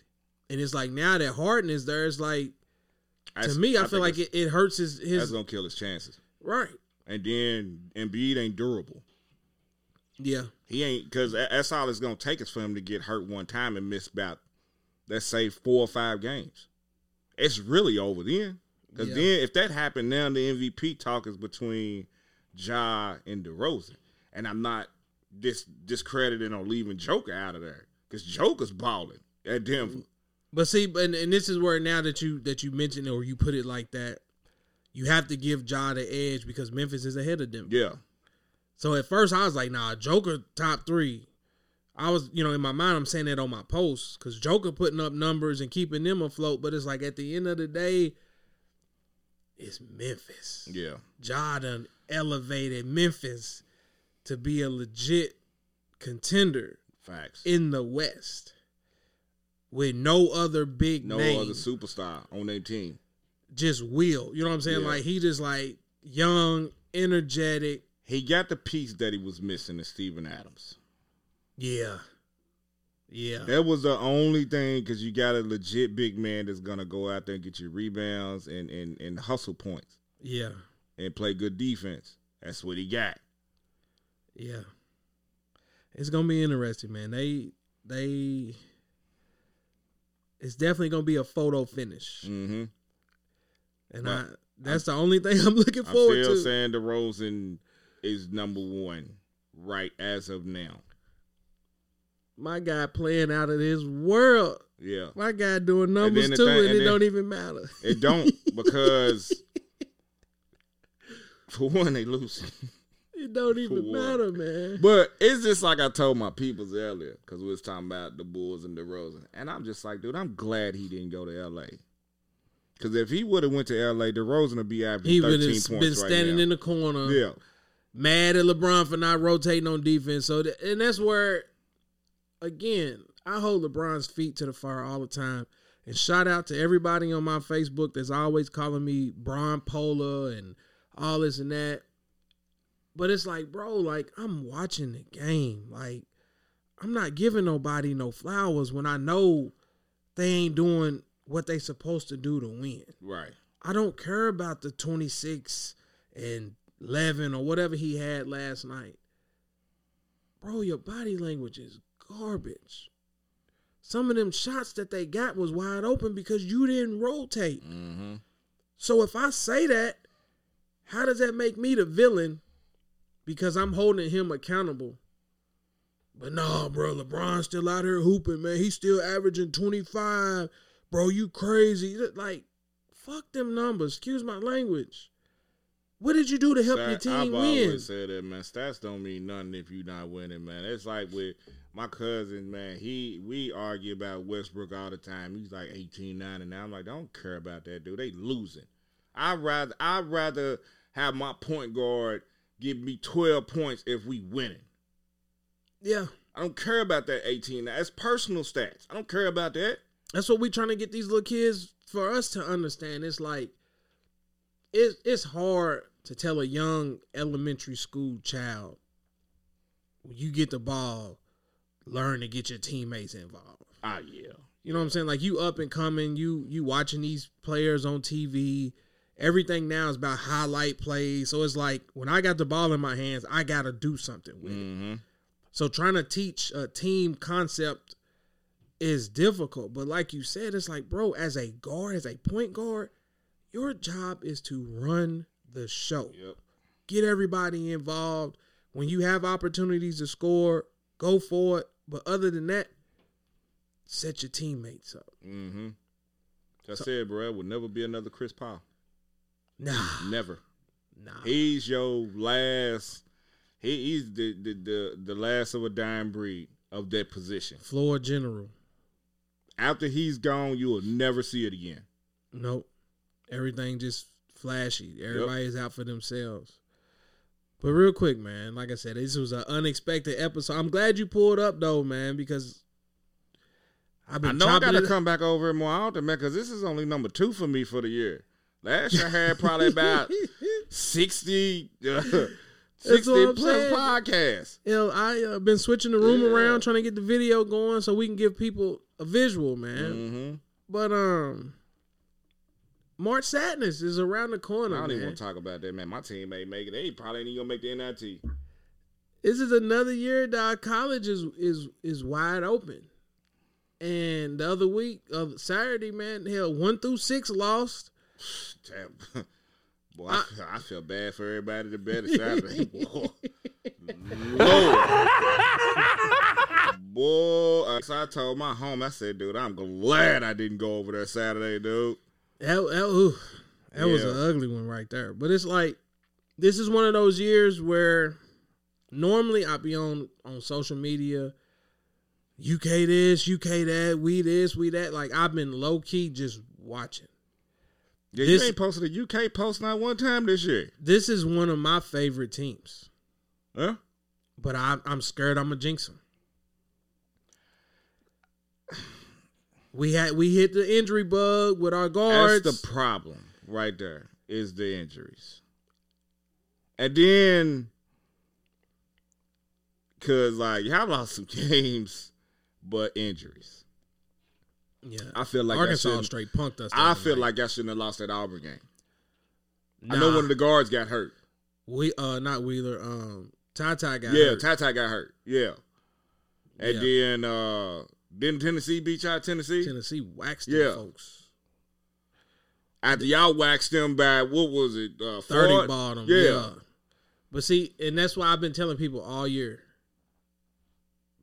S2: and it's like now that Harden is there, it's like to me, I, feel like it, it hurts his
S1: that's gonna kill his chances.
S2: right.
S1: And then Embiid ain't durable.
S2: Yeah,
S1: He ain't because that's all it's gonna take is for him to get hurt one time and miss about let's say four or five games. It's really over then. Because
S2: Yeah.
S1: then if that happened, now the MVP talk is between Ja and DeRozan, and I'm not dis- discrediting or leaving Joker out of there because Joker's balling at Denver.
S2: But see, and, and this is where now that you that you mentioned it or you put it like that, you have to give Ja the edge because Memphis is ahead of them.
S1: Yeah,
S2: So at first I was like, nah, Joker top three. I was, you know, in my mind I'm saying that on my posts because Joker putting up numbers and keeping them afloat. But it's like at the end of the day, it's Memphis.
S1: yeah.
S2: Ja done elevated Memphis to be a legit contender
S1: Facts.
S2: in the West with no other big
S1: no
S2: name.
S1: other superstar on their team.
S2: just will. You know what I'm saying?
S1: Yeah.
S2: Like he just like young, energetic.
S1: He got the piece that he was missing in Steven Adams.
S2: Yeah. Yeah.
S1: That was the only thing because you got a legit big man that's gonna go out there and get you rebounds and, and, and hustle points
S2: Yeah.
S1: and play good defense. That's what he got.
S2: Yeah. It's gonna be interesting, man. They they it's definitely gonna be a photo finish.
S1: Mm-hmm.
S2: And
S1: But
S2: I that's the only thing I'm looking
S1: I'm
S2: forward
S1: still
S2: to.
S1: saying DeRozan is number one right as of now.
S2: My guy playing out of his world.
S1: Yeah.
S2: My guy doing numbers
S1: the
S2: too,
S1: thing-
S2: and,
S1: and
S2: it
S1: then-
S2: don't even matter.
S1: It don't because for one they losing.
S2: It don't even matter, man.
S1: But it's just like I told my peoples earlier because we was talking about the Bulls and DeRozan, and I'm just like, dude, I'm glad he didn't go to L.A. Because if he would have went to L.A., DeRozan would be averaging
S2: He would have been standing in the corner,
S1: yeah,
S2: mad at LeBron for not rotating on defense. So, th- and that's where, again, I hold LeBron's feet to the fire all the time. And shout out to everybody on my Facebook that's always calling me Bron Pola and all this and that. But it's like, bro, like I'm watching the game. Like I'm not giving nobody no flowers when I know they ain't doing what they supposed to do to win.
S1: right.
S2: I don't care about the 26 and 11 or whatever he had last night. Bro, your body language is garbage. Some of them shots that they got was wide open because you didn't rotate.
S1: Mm-hmm.
S2: So if I say that, how does that make me the villain because I'm holding him accountable? But no, bro, LeBron's still out here hooping, man. He's still averaging 25. Bro, you crazy. Like, fuck them numbers. Excuse my language. What did you do to help your team
S1: I've
S2: win?
S1: always said that, man. Stats don't mean nothing if you're not winning, man. It's like with my cousin, man. He we argue about Westbrook all the time. He's like 18, 9, and now I'm like, don't care about that, dude. They losing. I'd rather I'd rather have my point guard give me 12 points if we winning.
S2: Yeah.
S1: I don't care about that 18. That's personal stats. I don't care about that.
S2: That's what we trying to get these little kids for us to understand. It's like it's it's hard to tell a young elementary school child when you get the ball, learn to get your teammates involved.
S1: Ah, yeah.
S2: You know what I'm saying? Like you up and coming, you you watching these players on TV. Everything now is about highlight plays. So it's like when I got the ball in my hands, I gotta do something with it.
S1: Mm-hmm.
S2: So trying to teach a team concept is difficult. But like you said, it's like, bro, as a guard, as a point guard, your job is to run the show.
S1: Yep.
S2: Get everybody involved. When you have opportunities to score, go for it. But other than that, set your teammates up.
S1: Mm-hmm. I said, bro, it will never be another Chris Paul.
S2: Nah,
S1: Never.
S2: nah.
S1: He's your last. He, he's the, the the the last of a dying breed of that position.
S2: Floor general.
S1: After he's gone, you will never see it again.
S2: Nope. Everything just flashy. Everybody is out for themselves. But real quick, man, like I said, this was an unexpected episode. I'm glad you pulled up though, man, because I've been
S1: I know I got to come back over more often, man, because this is only number two for me for the year. Last year I had probably about 60, uh, 60 plus
S2: saying.
S1: podcasts.
S2: You know, I uh, been switching the room
S1: Yeah.
S2: around, trying to get the video going so we can give people a visual, man.
S1: Mm-hmm.
S2: But um, March Sadness is around the corner.
S1: I don't even want to talk about that, man. My team ain't make it. They probably ain't even gonna make the NIT.
S2: this is another year that our college is is is wide open. And the other week of Saturday, man, hell, one through six lost.
S1: Damn. Boy, I, I feel bad for everybody that bet Saturday. Boy. Boy, uh, so I told my home, I said, dude, I'm glad I didn't go over there Saturday, dude.
S2: That that, ooh, that was
S1: Yeah.
S2: an ugly one right there. But it's like this is one of those years where normally I'd be on on social media. UK this, UK that, we this, we that. Like I've been low key just watching.
S1: Yeah,
S2: This-
S1: you ain't posted a UK post not one time this year.
S2: This is one of my favorite teams,
S1: Huh?
S2: but I, I'm scared I'm a jinx them. We had we hit the injury bug with our guards.
S1: That's the problem. right there is the injuries. And then, because, like, y'all lost some games, but injuries.
S2: Yeah.
S1: I feel like I
S2: Arkansas straight punked us.
S1: I feel
S2: night.
S1: like I shouldn't have lost that Auburn game. I know one of the guards got hurt.
S2: we uh not Wheeler um Ty Ty got
S1: yeah,
S2: hurt.
S1: Ty Ty got hurt. Yeah. And
S2: Yeah.
S1: then uh didn't Tennessee beat y'all Tennessee?
S2: Tennessee waxed them
S1: Yeah.
S2: folks.
S1: After y'all waxed them by what was it? Uh,
S2: 30
S1: Ford?
S2: bottom.
S1: Yeah.
S2: Yeah. But see, and that's why I've been telling people all year.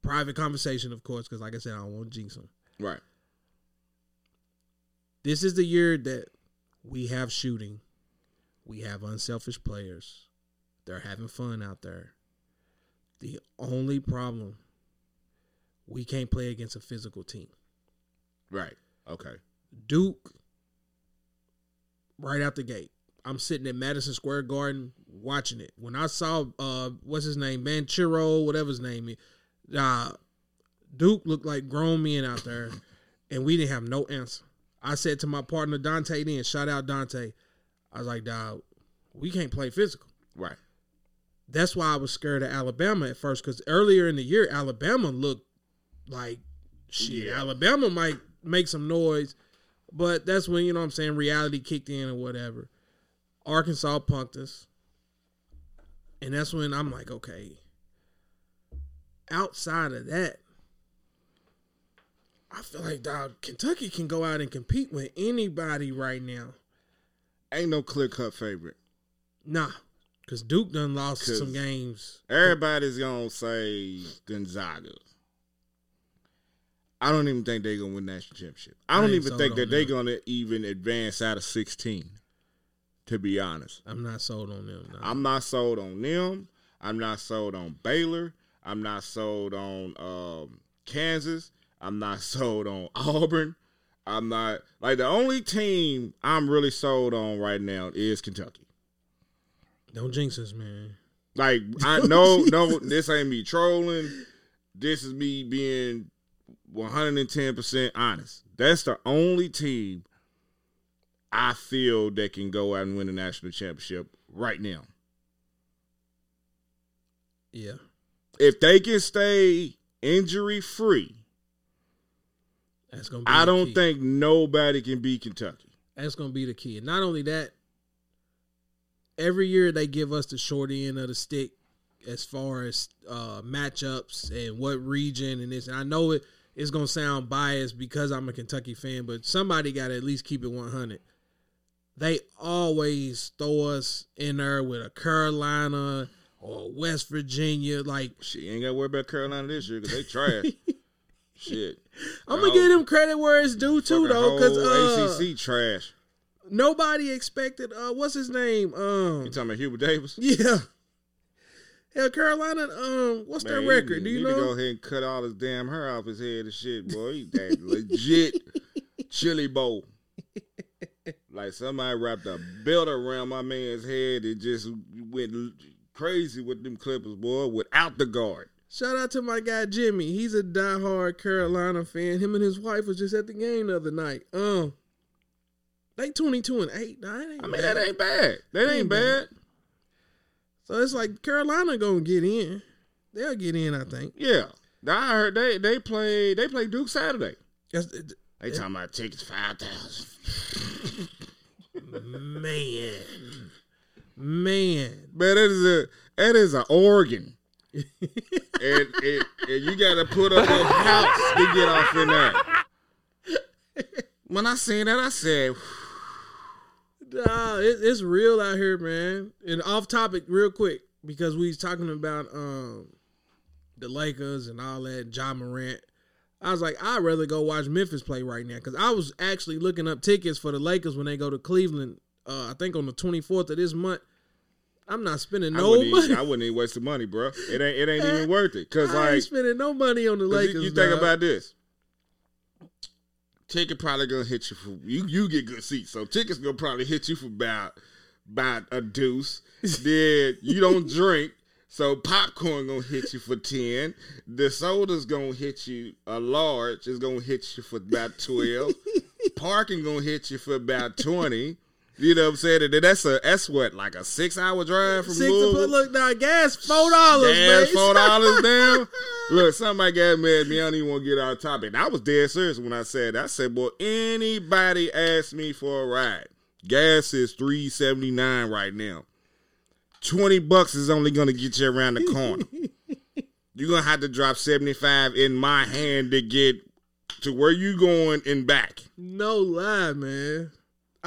S2: Private conversation, of course, because like I said, I don't want to jinx them.
S1: Right.
S2: This is the year that we have shooting. We have unselfish players. They're having fun out there. The only problem, we can't play against a physical team.
S1: Right. Okay.
S2: Duke, right out the gate. I'm sitting at Madison Square Garden watching it. When I saw uh what's his name, Banchero, whatever his name is, uh Duke looked like grown men out there, and we didn't have no answer. I said to my partner Dante, then shout out Dante. I was like, dog, we can't play physical.
S1: Right.
S2: That's why I was scared of Alabama at first, because earlier in the year, Alabama looked like shit.
S1: Yeah.
S2: Alabama might make some noise, but that's when, you know what I'm saying, reality kicked in or whatever. Arkansas punked us. And that's when I'm like, okay. Outside of that, I feel like dog, Kentucky can go out and compete with anybody right now.
S1: Ain't no clear cut favorite.
S2: Nah. Cause Duke done lost some games.
S1: Everybody's gonna say Gonzaga. I don't even think they're gonna win national championship. I don't even think that they're gonna even advance out of sixteen. To be honest,
S2: I'm not sold on them. nah.
S1: I'm not sold on them. I'm not sold on Baylor. I'm not sold on um, Kansas. I'm not sold on Auburn. I'm not like the only team I'm really sold on right now is Kentucky.
S2: Don't jinx us, man.
S1: Like I know, no, this ain't me trolling. This is me being 110 percent honest. That's the only team I feel that can go out and win a national championship right now.
S2: Yeah.
S1: If they can stay injury free,
S2: That's gonna be
S1: I don't
S2: key.
S1: think nobody can beat Kentucky.
S2: that's gonna be the key. And not only that, every year they give us the short end of the stick as far as uh matchups and what region and this. And I know it it's gonna sound biased because I'm a Kentucky fan, but somebody gotta at least keep it one hundred. They always throw us in there with a Carolina or West Virginia. Like
S1: She ain't got to worry about Carolina this year because they trash. Shit.
S2: I'm gonna give them credit where it's due too, though, because uh,
S1: ACC trash.
S2: nobody expected. Uh, what's his name? Um,
S1: You talking about Hubert Davis?
S2: yeah. Hell, Carolina. Um, what's
S1: Man,
S2: their
S1: he
S2: record? Do
S1: need
S2: you
S1: to go ahead and cut all his damn hair off his head and shit, boy. He that legit chili bowl. Like somebody wrapped a belt around my man's head and just went crazy with them clippers, boy, without the guard.
S2: Shout out to my guy Jimmy. He's a diehard Carolina fan. Him and his wife was just at the game the other night. Um, they twenty two and eight. Nah, ain't
S1: I mean,
S2: bad.
S1: that ain't bad. That ain't
S2: Ain't
S1: bad.
S2: bad. So it's like Carolina gonna get in. They'll get in, I think.
S1: Yeah. I heard they they play they play Duke Saturday.
S2: That's,
S1: They talking about tickets five thousand.
S2: man, man.
S1: Man, that is a that is an organ. And, and, and you got to put up a house to get off in that. When I seen that, I said,
S2: Nah, it, it's real out here, man. And off topic, real quick, because we was talking about um the Lakers and all that, Ja Morant. I was like, I'd rather go watch Memphis play right now because I was actually looking up tickets for the Lakers when they go to Cleveland. Uh, I think on the twenty fourth of this month. I'm not spending
S1: I,
S2: no
S1: wouldn't
S2: money.
S1: even, I wouldn't even waste the money, bro. It ain't it ain't even worth it. Cause
S2: I ain't spending no money on the Lakers.
S1: you, you think
S2: dog.
S1: about this. Ticket probably gonna hit you for you. You get good seats, so tickets gonna probably hit you for about about a deuce. then you don't drink, so popcorn gonna hit you for ten. The soda's gonna hit you a large. It's gonna hit you for about twelve. Parking gonna hit you for about twenty. You know what I'm saying? And that's a that's what like a six hour drive from
S2: Six to
S1: Louisville.
S2: put, look now, gas four dollars.
S1: Gas four dollars down. Look, somebody got mad at me. I don't even want to get out of topic. And I was dead serious when I said that. I said, boy, anybody ask me for a ride, gas is three seventy nine right now. Twenty bucks is only gonna get you around the corner. You're gonna have to drop seventy five in my hand to get to where you going and back.
S2: No lie, man.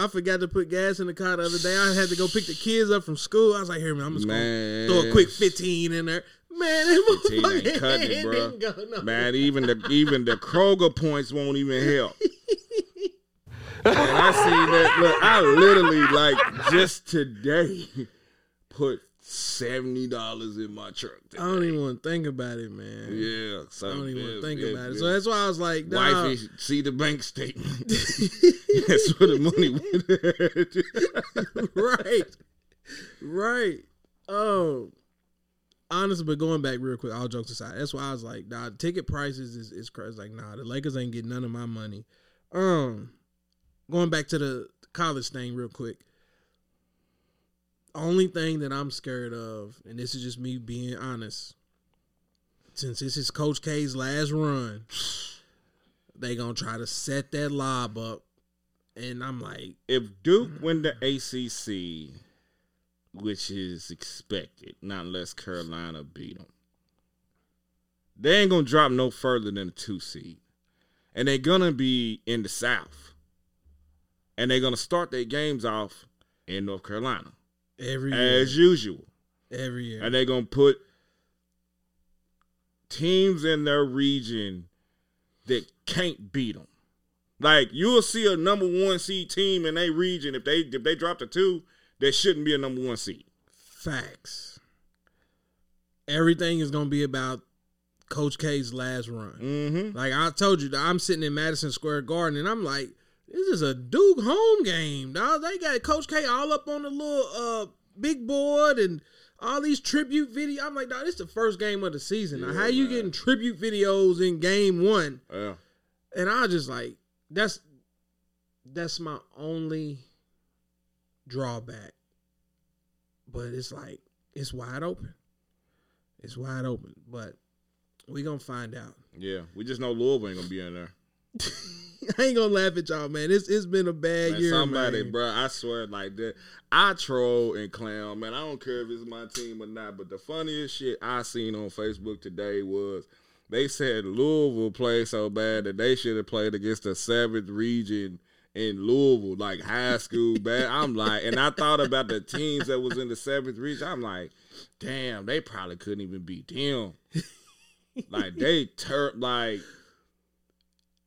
S2: I forgot to put gas in the car the other day. I had to go pick the kids up from school. I was like, here, man, I'm just
S1: Man.
S2: gonna throw a quick 15 in there. Man, that
S1: 15 ain't
S2: motherfucker
S1: cutting it, bro.
S2: go no-
S1: Man, even the even the Kroger points won't even help. and I see that. Look, I literally like just today put seventy dollars in my truck.
S2: I don't even want to think about it, man.
S1: Yeah, so
S2: I don't even want to think
S1: yeah,
S2: about it. So that's why I was like, nah.
S1: Wifey, see the bank statement. that's where the money went.
S2: right. Right. Oh. Honestly, but going back real quick, all jokes aside, that's why I was like, nah, ticket prices is, is crazy. Like, nah, the Lakers ain't getting none of my money. Um, going back to the college thing real quick. Only thing that I'm scared of, and this is just me being honest, since this is Coach K's last run, they gonna try to set that lob up, and I'm like,
S1: if Duke win the ACC, which is expected, not unless Carolina beat them, they ain't gonna drop no further than a two seed, and they're gonna be in the South, and they're gonna start their games off in North Carolina
S2: every year,
S1: as usual,
S2: every year.
S1: and they're gonna put teams in their region that can't beat them. Like you'll see a number one seed team in a region if they if they drop the two, there shouldn't be a number one seed.
S2: Facts. Everything is gonna be about Coach K's last run.
S1: Mm-hmm.
S2: Like I told you, I'm sitting in Madison Square Garden and I'm like, this is a Duke home game, dog. They got Coach K all up on the little uh big board and all these tribute videos. I'm like, dog, this is the first game of the season. now,
S1: Yeah,
S2: how you getting tribute videos in game one?
S1: Yeah.
S2: And I was just like, that's that's my only drawback. But it's like it's wide open. It's wide open. But we gonna find out.
S1: Yeah. We just know Louisville ain't gonna be in there.
S2: I ain't gonna laugh at y'all, man. It's it's been a bad
S1: Man,
S2: year,
S1: somebody,
S2: man.
S1: bro, I swear like that. I troll and clown, man. I don't care if it's my team or not. But the funniest shit I seen on Facebook today was they said Louisville played so bad that they should have played against the seventh region in Louisville, like high school bad. I'm like, and I thought about the teams that was in the seventh region. I'm like, damn, they probably couldn't even beat them. like they tur like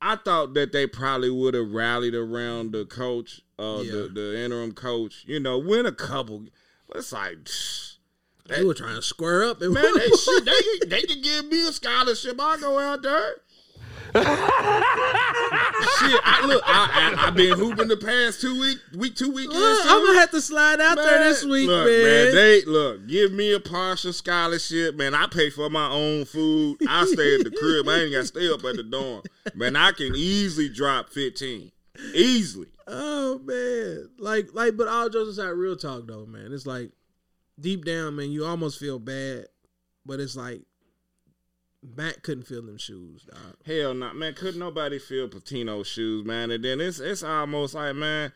S1: I thought that they probably would have rallied around the coach, uh,
S2: Yeah.
S1: the the interim coach. You know, win a couple. But it's like, psh,
S2: They were trying to square up. And
S1: man, they shit, they they could give me a scholarship. I go out there. Shit, I look. I, I I've been hooping the past two week week two weekends.
S2: Look. I'm gonna have to slide out there this week,
S1: look,
S2: man.
S1: They look, give me a partial scholarship, man. I pay for my own food. I stay at the crib. I ain't got to stay up at the dorm. Man, I can easily drop fifteen, easily.
S2: Oh man, like like, but all jokes aside, real talk though, man. It's like deep down, man, you almost feel bad, but it's like Matt couldn't feel them shoes, dog.
S1: Hell no, man. Couldn't nobody feel Pitino's shoes, man. And then it's it's almost like, man,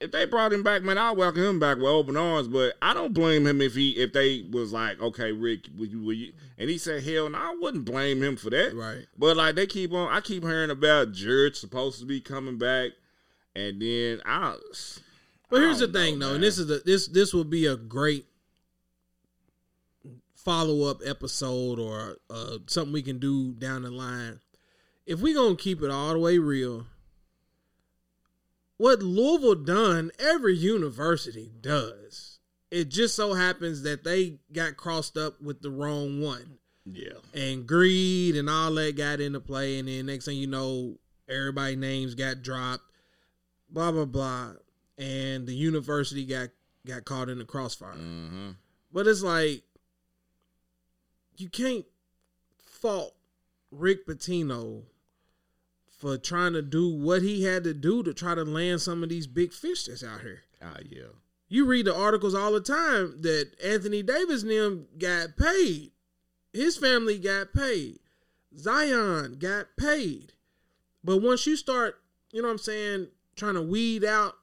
S1: if they brought him back, man, I'll welcome him back with open arms. But I don't blame him if he if they was like, okay, Rick, will you, will you? And he said, hell no, I wouldn't blame him for that.
S2: Right.
S1: But like they keep on, I keep hearing about Judge supposed to be coming back, and then I.
S2: But here's the thing,
S1: know,
S2: though,
S1: man.
S2: and this is the this this will be a great follow up episode or uh, something we can do down the line. If we gonna keep it all the way real, what Louisville done, every university does. It just so happens that they got crossed up with the wrong one
S1: yeah.
S2: and greed and all that got into play and then next thing you know everybody names got dropped blah blah blah and the university got got caught in the crossfire
S1: Mm-hmm.
S2: but it's like you can't fault rick Pitino for trying to do what he had to do to try to land some of these big fish that's out here.
S1: Ah, yeah.
S2: You read the articles all the time that Anthony Davis and them got paid. His family got paid. Zion got paid. But once you start, you know what I'm saying, trying to weed out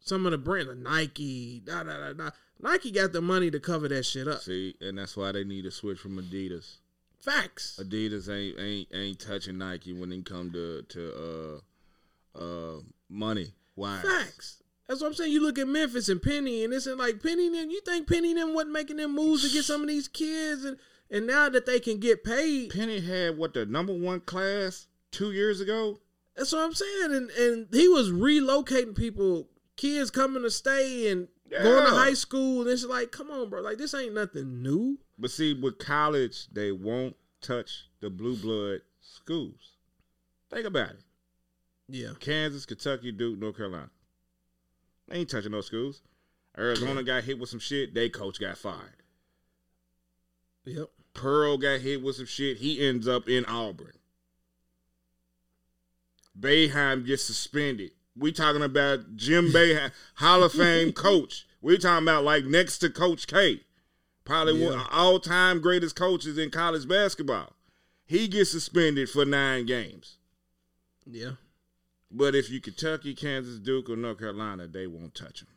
S2: some of the brand, like Nike, da da da da. Nike got the money to cover that shit up.
S1: See, and that's why they need to switch from Adidas.
S2: Facts.
S1: Adidas ain't ain't ain't touching Nike when it come to to uh uh money Why?
S2: Facts. That's what I'm saying. You look at Memphis and Penny, and it's like Penny. Then you think Penny them wasn't making them moves to get some of these kids, and and now that they can get paid,
S1: Penny had what the number one class two years ago.
S2: that's what I'm saying. And and he was relocating people, kids coming to stay and going to high school. And it's like, come on, bro. Like this ain't nothing new.
S1: But see, with college, they won't touch the blue blood schools. Think about it.
S2: Yeah.
S1: Kansas, Kentucky, Duke, North Carolina. They ain't touching those schools. Arizona got hit with some shit. They coach got fired.
S2: Yep.
S1: Pearl got hit with some shit. He ends up in Auburn. Boeheim gets suspended. We talking about Jim Boeheim, Hall of Fame coach. We talking about like next to Coach K, probably one
S2: Yeah.
S1: all time greatest coaches in college basketball. He gets suspended for nine games.
S2: Yeah.
S1: But if you Kentucky, Kansas, Duke, or North Carolina, they won't touch him.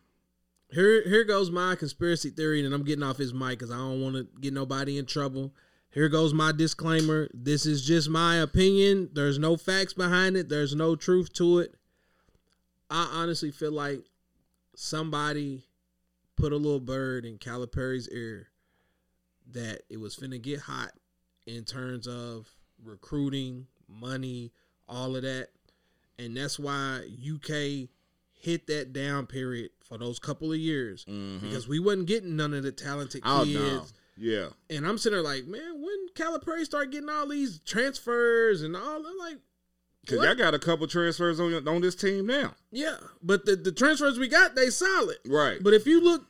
S2: Here, here goes my conspiracy theory, and I'm getting off his mic because I don't want to get nobody in trouble. Here goes my disclaimer. This is just my opinion. There's no facts behind it. There's no truth to it. I honestly feel like somebody put a little bird in Calipari's ear that it was finna get hot in terms of recruiting, money, all of that. And that's why UK hit that down period for those couple of years mm-hmm. because we wasn't getting none of the talented
S1: Oh
S2: kids.
S1: no, yeah.
S2: And I'm sitting there like, man, when Calipari start getting all these transfers and all, I'm like,
S1: Because
S2: What?
S1: y'all got a couple transfers on on this team now.
S2: yeah. But the, the transfers we got, they solid.
S1: Right.
S2: But if you look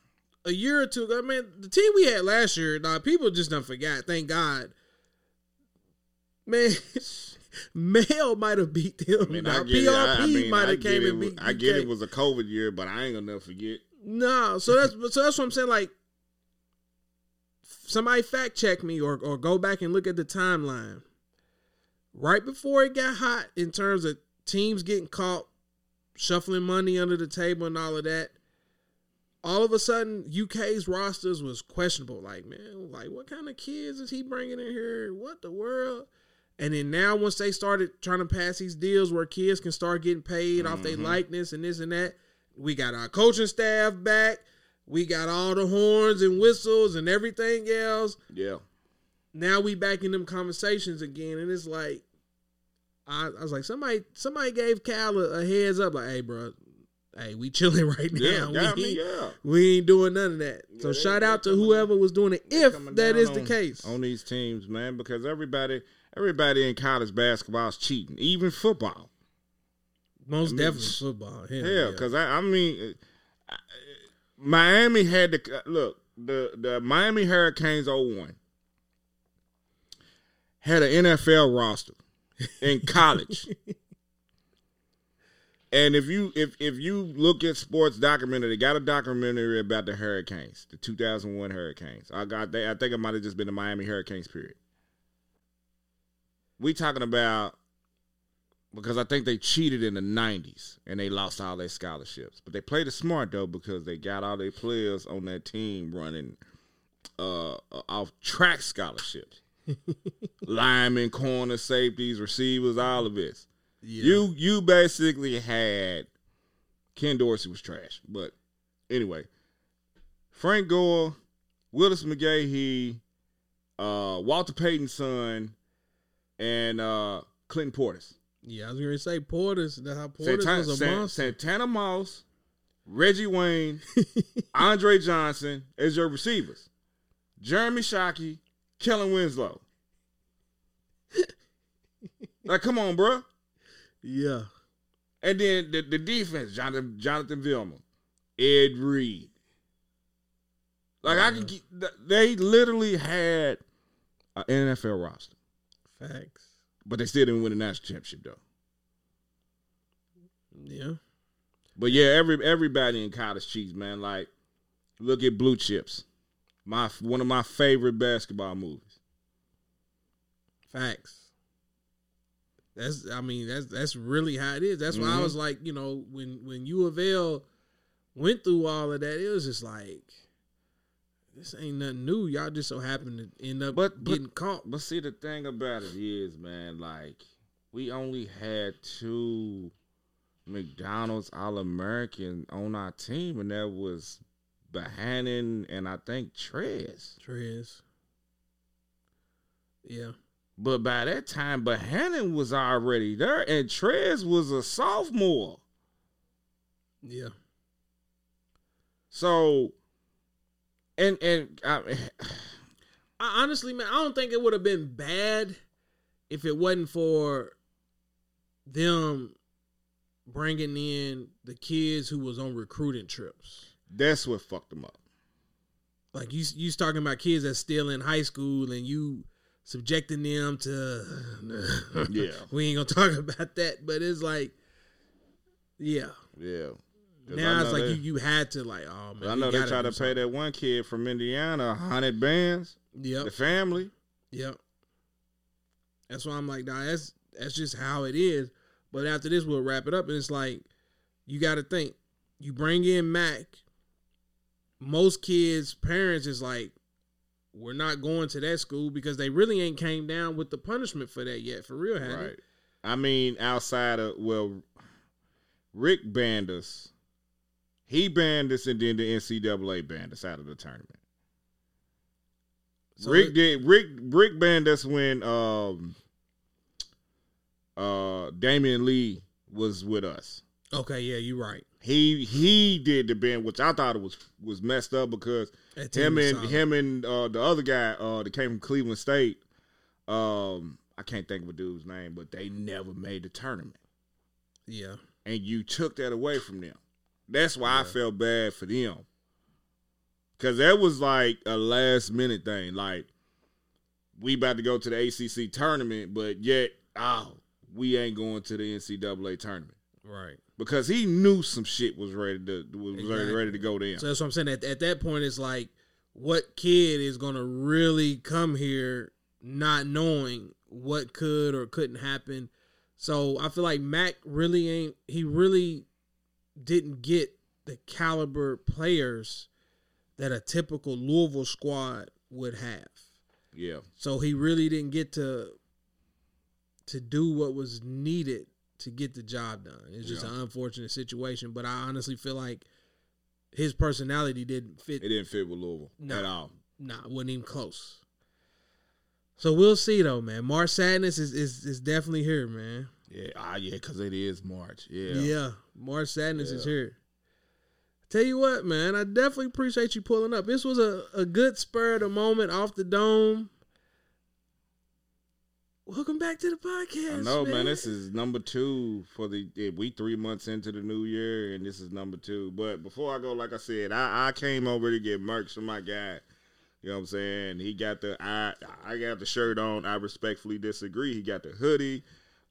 S2: a year or two ago, man, the team we had last year, nah, people just don't forget. Thank God. Man, Mail might have beat them.
S1: I mean, I get it. I, I
S2: PRP
S1: mean,
S2: might have came
S1: it.
S2: and beat.
S1: I get
S2: UK.
S1: it was a COVID year, but I ain't gonna forget.
S2: No, so that's so that's what I'm saying. Like, somebody fact check me or or go back and look at the timeline. Right before it got hot in terms of teams getting caught shuffling money under the table and all of that, all of a sudden UK's rosters was questionable. Like, man, like what kind of kids is he bringing in here? What the world? And then now, once they started trying to pass these deals where kids can start getting paid off their mm-hmm. likeness and this and that, we got our coaching staff back. We got all the horns and whistles and everything else.
S1: Yeah.
S2: Now we back in them conversations again, and it's like, I, I was like, somebody, somebody gave Cal a, a heads up, like, hey, bro, hey, we chilling right now.
S1: yeah,
S2: we,
S1: mean, yeah.
S2: we ain't doing none of that. So shout out to whoever was doing it, if that
S1: is
S2: is the case.
S1: on these teams, man, because everybody, everybody in college basketball is cheating, even football.
S2: Most
S1: I mean,
S2: definitely football. Hell,
S1: Yeah, because I, I mean, uh, Miami had to look the the Miami Hurricanes 01 had an NFL roster in college. And if you if if you look at sports documentary, they got a documentary about the Hurricanes, the 2001 Hurricanes. I got they, I think it might have just been the Miami Hurricanes period. We talking about because I think they cheated in the 90s and they lost all their scholarships. But they played it smart though because they got all their players on that team running uh off track scholarships. Linemen, corner, safeties, receivers, all of this.
S2: Yeah.
S1: You you basically had Ken Dorsey was trash, but anyway, Frank Gore, Willis McGahee, uh, Walter Payton's son, and uh, Clinton Portis.
S2: yeah, I was gonna say Portis. That's how Porter's
S1: Santana,
S2: was a
S1: San-
S2: monster.
S1: Santana Moss, Reggie Wayne, Andre Johnson as your receivers. Jeremy Shockey, Kellen Winslow. like, come on, bruh.
S2: yeah,
S1: And then the, the defense, Jonathan Jonathan Vilma, Ed Reed. Like I can, keep, they literally had an NFL roster,
S2: facts.
S1: but they still didn't win a national championship though.
S2: Yeah.
S1: But yeah, every everybody in college cheats, man. Like, look at Blue Chips, my one of my favorite basketball movies.
S2: Facts. That's I mean that's that's really how it is. That's why I
S1: Mhm.
S2: was like, you know, when when U of L went through all of that, it was just like this ain't nothing new. Y'all just so happen to end up
S1: But- but-
S2: getting caught.
S1: But see, the thing about it is, man, like we only had two McDonald's All American on our team, and that was Bohannon and I think Trez.
S2: Trez. Yeah.
S1: But by that time, Bohannon was already there, and Trez was a sophomore.
S2: Yeah.
S1: So, and and I,
S2: I, honestly, man, I don't think it would have been bad if it wasn't for them bringing in the kids who was on recruiting trips.
S1: That's what fucked them up.
S2: Like you, you talking about kids that's still in high school, and you subjecting them to.
S1: Yeah.
S2: we ain't gonna talk about that, but it's like, yeah.
S1: yeah.
S2: Now it's like
S1: they-
S2: you, you had to like, oh man.
S1: I know they tried to pay that one kid from Indiana a hundred bands.
S2: Yep.
S1: The family.
S2: Yep. That's why I'm like, nah, that's that's just how it is. But after this, we'll wrap it up, and it's like, you got to think. You bring in Mac. Most kids' parents is like, we're not going to that school because they really ain't came down with the punishment for that yet. For real,
S1: Right. I mean, outside of well, Rick banned us. He banned us, and then the NCAA banned us out of the tournament.
S2: So
S1: Rick
S2: it-
S1: did. Rick Rick banned us when um uh Damion Lee was with us.
S2: Okay, yeah, you're right.
S1: He he did the ban, which I thought it was was messed up because him and
S2: solid.
S1: him and uh, the other guy uh, that came from Cleveland State. Um, I can't think of a dude's name, but they never made the tournament,
S2: Yeah,
S1: and you took that away from them. That's why I felt bad for them, because that was like a last minute thing. Like we about to go to the ACC tournament, but yet oh, we ain't going to the NCAA tournament
S2: right.
S1: Because he knew some shit was ready to was
S2: Exactly.
S1: ready to go down.
S2: So that's what I'm saying. At, at that point, it's like, what kid is gonna really come here not knowing what could or couldn't happen? So I feel like Mac really ain't. He really didn't get the caliber players that a typical Louisville squad would have.
S1: yeah,
S2: So he really didn't get to to do what was needed to get the job done. It's just
S1: Yeah.
S2: an unfortunate situation, but I honestly feel like his personality didn't fit.
S1: it didn't fit with Louisville
S2: No.
S1: at all.
S2: Nah, wasn't even close. So we'll see though, man. March Sadness is is, is definitely here, man.
S1: Yeah, ah, yeah, because it is March. Yeah,
S2: Yeah, March Sadness is here. Tell you what, man, I definitely appreciate you pulling up. This was a, a good spur of the moment off the dome. Welcome back to the podcast.
S1: I know, man. This is number two for the we three months into the new year, and this is number two. But before I go, like I said, I, I came over to get merch from my guy. You know what I'm saying? He got the I I got the shirt on. I respectfully disagree. He got the hoodie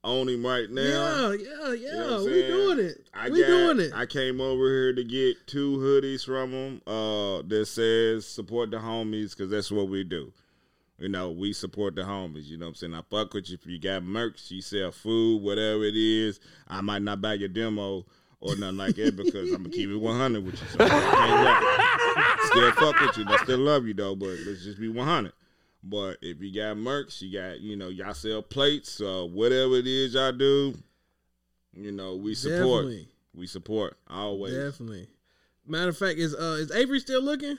S1: on him right now.
S2: Yeah, yeah, yeah.
S1: You know
S2: we doing it.
S1: I
S2: we
S1: got,
S2: doing it.
S1: I came over here to get two hoodies from him uh, that says support the homies because that's what we do. You know, we support the homies. You know what I'm saying? I fuck with you if you got merch, you sell food, whatever it is. I might not buy your demo or nothing like that because I'm gonna keep it 100 with you. So I can't lie. Still fuck with you. I still love you though, but let's just be 100. But if you got merch, you got you know y'all sell plates, uh, whatever it is y'all do. You know we support.
S2: Definitely.
S1: We support always.
S2: Definitely. Matter of fact, is uh is Avery still looking?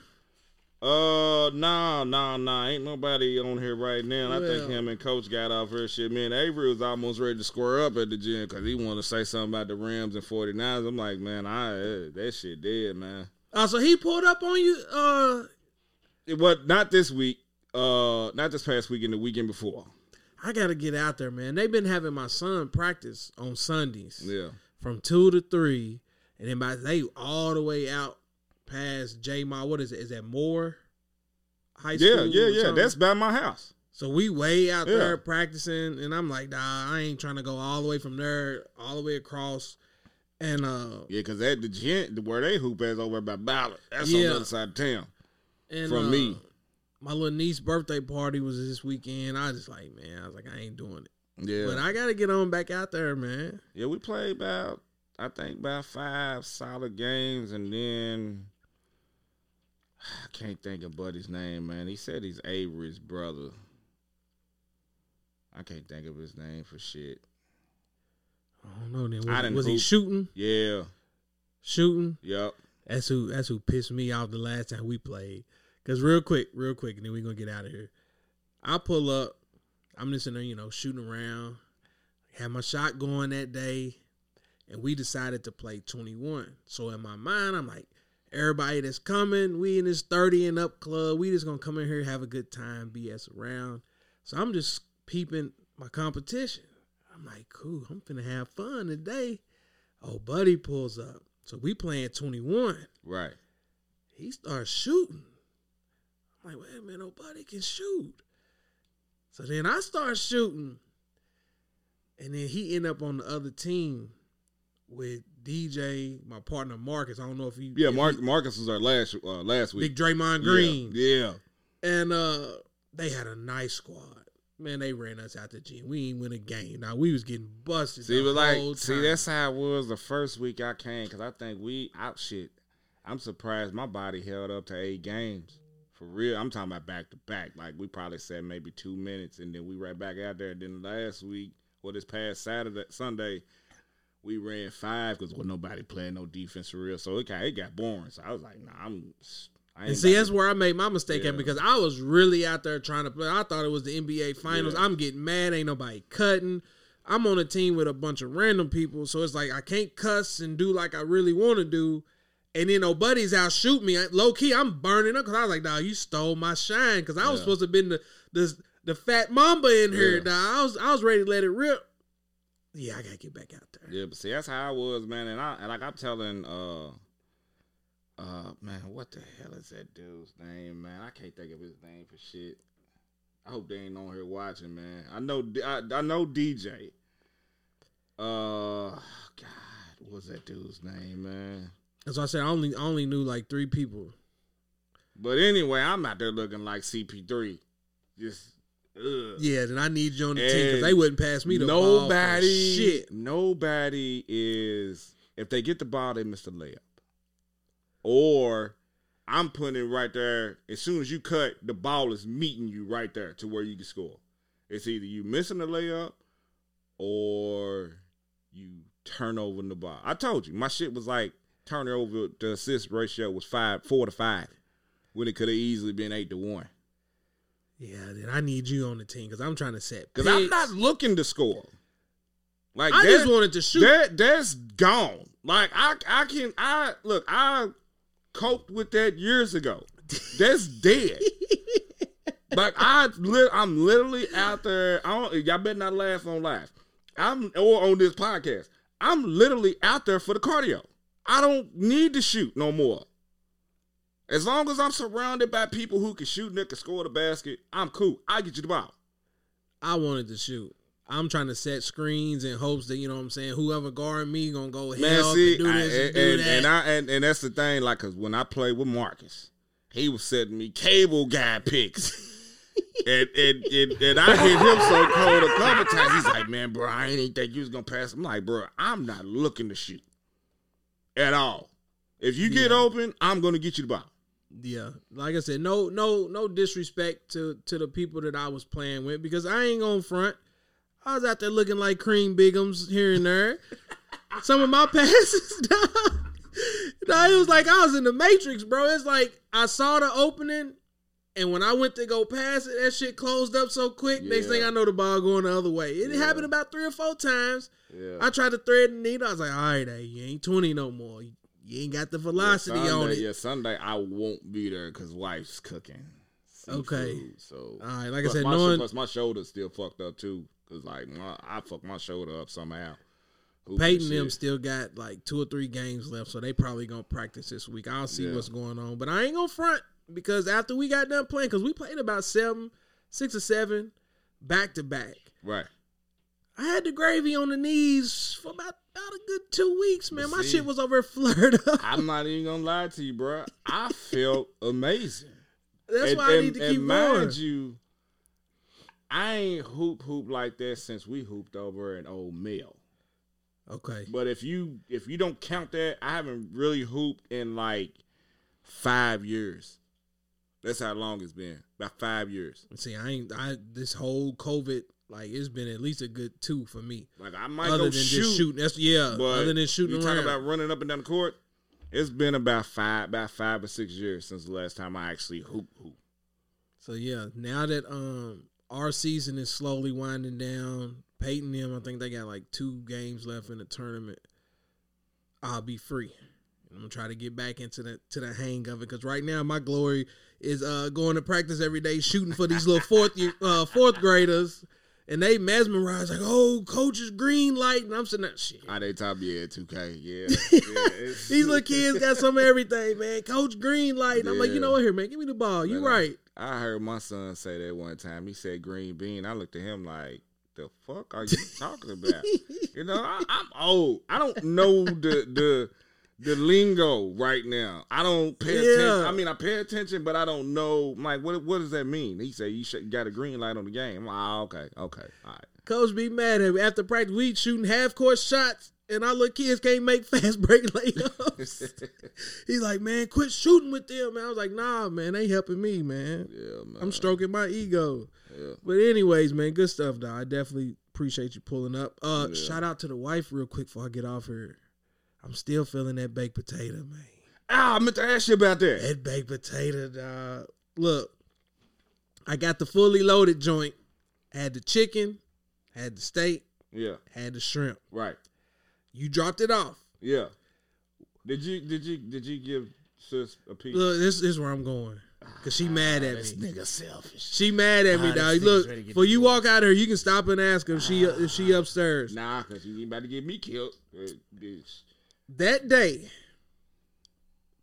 S1: Uh, nah, nah, nah. Ain't nobody on here right now. I think him and Coach got off her shit. Man, Avery was almost ready to square up at the gym because he wanted to say something about the Rams and 49ers. I'm like, man, I eh, that shit dead, man.
S2: Oh, so he pulled up on you. Uh,
S1: It was not this week. Uh, not this past weekend. The weekend before.
S2: I gotta get out there, man. They've been having my son practice on Sundays
S1: Yeah.
S2: from two to three, and then by they all the way out past J Ma. What is it? Is that Moore High School?
S1: Yeah, yeah, yeah. That's by my house.
S2: so we way out
S1: Yeah.
S2: there practicing, and I'm like, nah, I ain't trying to go all the way from there, all the way across. And uh,
S1: Yeah, because that the gent where they hoop is over by Ballard. That's on the other side of town.
S2: and
S1: From
S2: uh,
S1: me.
S2: my little niece's birthday party was this weekend. I was just like, man, I was like, I ain't doing it.
S1: Yeah.
S2: But I gotta get on back out there, man.
S1: yeah, we played about I think about five solid games and then I can't think of Buddy's name, man. He said he's Avery's brother. I can't think of his name for shit.
S2: I don't know. Then was,
S1: didn't
S2: was he shooting?
S1: Yeah.
S2: Shooting?
S1: Yep.
S2: That's who. That's who pissed me off the last time we played. Cause real quick, real quick, and then we gonna get out of here. I pull up. I'm just in there, you know, shooting around. Had my shot going that day, and we decided to play 21. So in my mind, I'm like, everybody that's coming, we in this 30 and up club, we just gonna come in here have a good time, BS around. So I'm just peeping my competition. I'm like, cool, I'm finna have fun today. Oh, buddy pulls up. So we playing 21
S1: Right.
S2: he starts shooting. I'm like, wait a minute, oh, nobody can shoot. So then I start shooting. And then he end up on the other team with DJ, my partner Marcus. I don't know if he
S1: Yeah,
S2: if
S1: Mark
S2: he-
S1: Marcus was our last uh, last week.
S2: Big Draymond Green.
S1: Yeah. yeah.
S2: And uh they had a nice squad. Man, they ran us out the gym. We ain't win a game. Now we was getting busted.
S1: See, but like,
S2: whole
S1: see, that's how it was the first week I came because I think we out shit. I'm surprised my body held up to eight games for real. I'm talking about back to back. Like we probably said maybe two minutes, and then we right back out there. Then last week, or this past Saturday, Sunday, we ran five because well nobody playing no defense for real. So it got it got boring. So I was like, nah, I'm. I ain't
S2: And see, that's
S1: to-
S2: where I made my mistake
S1: Yeah.
S2: at because I was really out there trying to play. I thought it was the NBA Finals.
S1: Yeah.
S2: I'm getting mad. Ain't nobody cutting. I'm on a team with a bunch of random people, so it's like I can't cuss and do like I really want to do. And then nobody's out shoot me. Low key, I'm burning up because I was like, nah, you stole my shine." Because I was
S1: Yeah.
S2: supposed to have been the the the fat mamba in here. Dog. I was I was ready to let it rip. Yeah, I gotta get back out there.
S1: Yeah, but see, that's how I was, man. And I and like I'm telling, uh, uh, man, what the hell is that dude's name, man? I can't think of his name for shit. I hope they ain't on here watching, man. I know, I, I know DJ. Uh, God, what's that dude's name, man?
S2: As I said I only I only knew like three people.
S1: But anyway, I'm out there looking like CP3, just. Ugh.
S2: Yeah, then I need you on the team because they wouldn't pass me the ball.
S1: nobody,
S2: shit.
S1: nobody is. If they get the ball, they miss the layup. Or I'm putting it right there. As soon as you cut, the ball is meeting you right there to where you can score. It's either you missing the layup or you turn over the ball. I told you, my shit was like turnover to assist ratio was five, four to five, when it could have easily been eight to one.
S2: Yeah, then I need you on the team because I'm trying to set.
S1: Because I'm not looking to score. Like
S2: I just wanted to shoot.
S1: That that's gone. Like I I can I look I coped with that years ago. That's dead. like I li- I'm literally out there. I don't, y'all better not laugh on live. I'm or on this podcast. I'm literally out there for the cardio. I don't need to shoot no more. As long as I'm surrounded by people who can shoot and can score the basket, I'm cool. I get you the ball.
S2: I wanted to shoot. I'm trying to set screens in hopes that you know what I'm saying. Whoever guard me gonna go
S1: Man, see,
S2: and do
S1: I-
S2: this and,
S1: and,
S2: do that.
S1: and I and, and that's the thing. Like, cause when I played with Marcus, he was setting me cable guy picks, and, and and and I hit him so cold a couple times. He's like, "Man, bro, I ain't think you was gonna pass." I'm like, "Bro, I'm not looking to shoot at all. If you get
S2: Yeah.
S1: open, I'm gonna get you the ball."
S2: Yeah, like I said, no, no, no disrespect to to the people that I was playing with because I ain't gonna front. I was out there looking like cream bigums here and there. Some of my passes, dog. No, it was like I was in the Matrix, bro. It's like I saw the opening, and when I went to go pass it, that shit closed up so quick. Next
S1: Yeah.
S2: thing I know, the ball going the other way. It
S1: Yeah.
S2: happened about three or four times.
S1: Yeah.
S2: I tried to thread the needle. I was like, all right, hey, you ain't 20 no more. You, you ain't got the velocity
S1: yeah,
S2: on it.
S1: Yeah, Sunday I won't be there because wife's cooking.
S2: Okay.
S1: So
S2: All right, like I said,
S1: my,
S2: knowing
S1: plus my shoulder's still fucked up too. Cause like my, I fucked my shoulder up somehow. Hooping
S2: Peyton them still got like two or three games left, so they probably gonna practice this week. I'll see
S1: Yeah.
S2: what's going on, but I ain't gonna front because after we got done playing, because we played about seven, six or seven back to back.
S1: Right.
S2: I had the gravy on the knees for about about a good two weeks, man. My
S1: see-
S2: shit was over flared up.
S1: I'm not even gonna lie to you, bro. I felt amazing.
S2: That's
S1: and,
S2: why I
S1: and-
S2: need to
S1: and
S2: keep
S1: mind
S2: going.
S1: you, I ain't hoop hoop like that since we hooped over an old mill.
S2: Okay.
S1: But if you if you don't count that, I haven't really hooped in like five years. That's how long it's been. About five years.
S2: See, I ain't I this whole COVID, like it's been at least a good two for me.
S1: Like I might
S2: Other
S1: go
S2: than
S1: shoot,
S2: just shooting. That's yeah.
S1: but
S2: Other than shooting
S1: you
S2: around.
S1: talk about running up and down the court. It's been about five, about five or six years since the last time I actually hoop hoop.
S2: So yeah, now that um our season is slowly winding down, Peyton them, I think they got like two games left in the tournament. I'll be free. I'm gonna try to get back into the to the hang of it because right now my glory is uh going to practice every day shooting for these little fourth year uh fourth graders, and they mesmerize like, oh, coach is green light, and I'm sitting there, shit.
S1: Ah, they top yeah, two K, yeah. yeah
S2: These little kids got some of everything, man. Coach green light, and I'm like, you know what? Here, man, give me the ball. You
S1: Man, I-
S2: right.
S1: I heard my son say that one time. He said green bean. I looked at him like, the fuck are you talking about? you know, I, I'm old. I don't know the the the lingo right now. I don't pay attention. I mean, I pay attention, but I don't know. I'm like, what what does that mean? He said you should, got a green light on the game. I'm like, oh, okay, okay, all right.
S2: Coach be mad at me. After practice, we shooting half court shots, and our little kids can't make fast break layups. He's like, man, quit shooting with them. Man, I was like, nah, man, they helping me, man.
S1: yeah, man.
S2: I'm stroking my ego.
S1: Yeah.
S2: But anyways, man, good stuff, though. I definitely appreciate you pulling up. Uh,
S1: Yeah.
S2: shout out to the wife real quick before I get off here. I'm still feeling that baked potato, man.
S1: Ah, I meant to ask you about that.
S2: That baked potato, dog. Look, I got the fully loaded joint. Had the chicken, had the steak,
S1: Yeah,
S2: had the shrimp.
S1: right.
S2: You dropped it off.
S1: Yeah. Did you did you did you give sis a piece?
S2: Look, this, this is where I'm going. Cause she mad at
S1: This
S2: me.
S1: nigga selfish.
S2: She mad at me,
S4: Ah, this
S2: dog. Look,
S4: ready to get
S2: before you walk out of here, you can stop and ask her if she if she upstairs.
S1: Nah, cause you ain't about to get me killed. Uh, bitch.
S2: That day,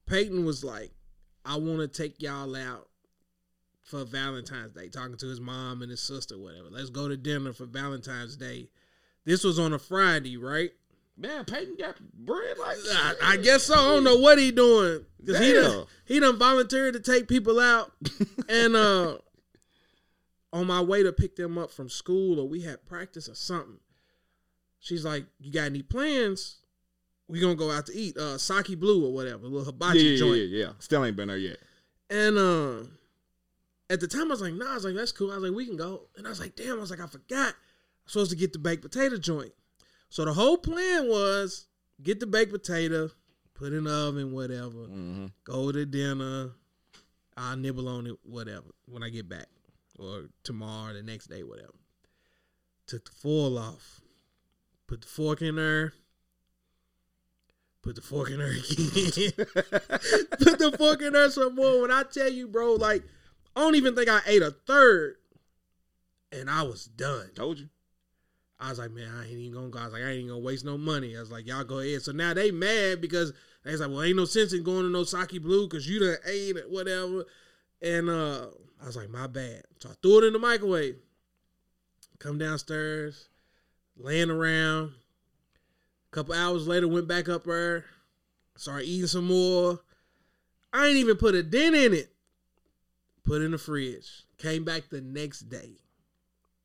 S2: Peyton was like, "I want to take y'all out for Valentine's Day." Talking to his mom and his sister, whatever. Let's go to dinner for Valentine's Day. This was on a Friday, right?
S1: Man, Peyton got bread like
S2: I, I guess so. I don't know what he doing. 'Cause he done, he done volunteered to take people out. and uh on my way to pick them up from school or we had practice or something. She's like, You got any plans? We gonna go out to eat. Uh Saki Blue or whatever, a little
S1: yeah,
S2: hibachi
S1: yeah,
S2: joint.
S1: yeah, yeah. Still ain't been there yet.
S2: And uh at the time I was like, nah, I was like, that's cool. I was like, we can go. And I was like, damn, I was like, I forgot. I'm supposed to get the baked potato joint. So the whole plan was get the baked potato, put in the oven, whatever,
S1: Mm-hmm.
S2: go to dinner. I'll nibble on it, whatever, when I get back. Or tomorrow, the next day, whatever. Took the foil off. Put the fork in there. Put the fork in her again. Put the fork in her some more. When I tell you, bro, like, I don't even think I ate a third. And I was done.
S1: Told you.
S2: I was like, man, I ain't even gonna go. I was like, I ain't even gonna waste no money. I was like, y'all go ahead. So now they mad because they was like, well, ain't no sense in going to no Saki Blue because you done ate it, whatever. And uh I was like, my bad. So I threw it in the microwave. Come downstairs, laying around. Couple hours later, went back up there, started eating some more. I ain't even put a dent in it. Put it in the fridge. Came back the next day.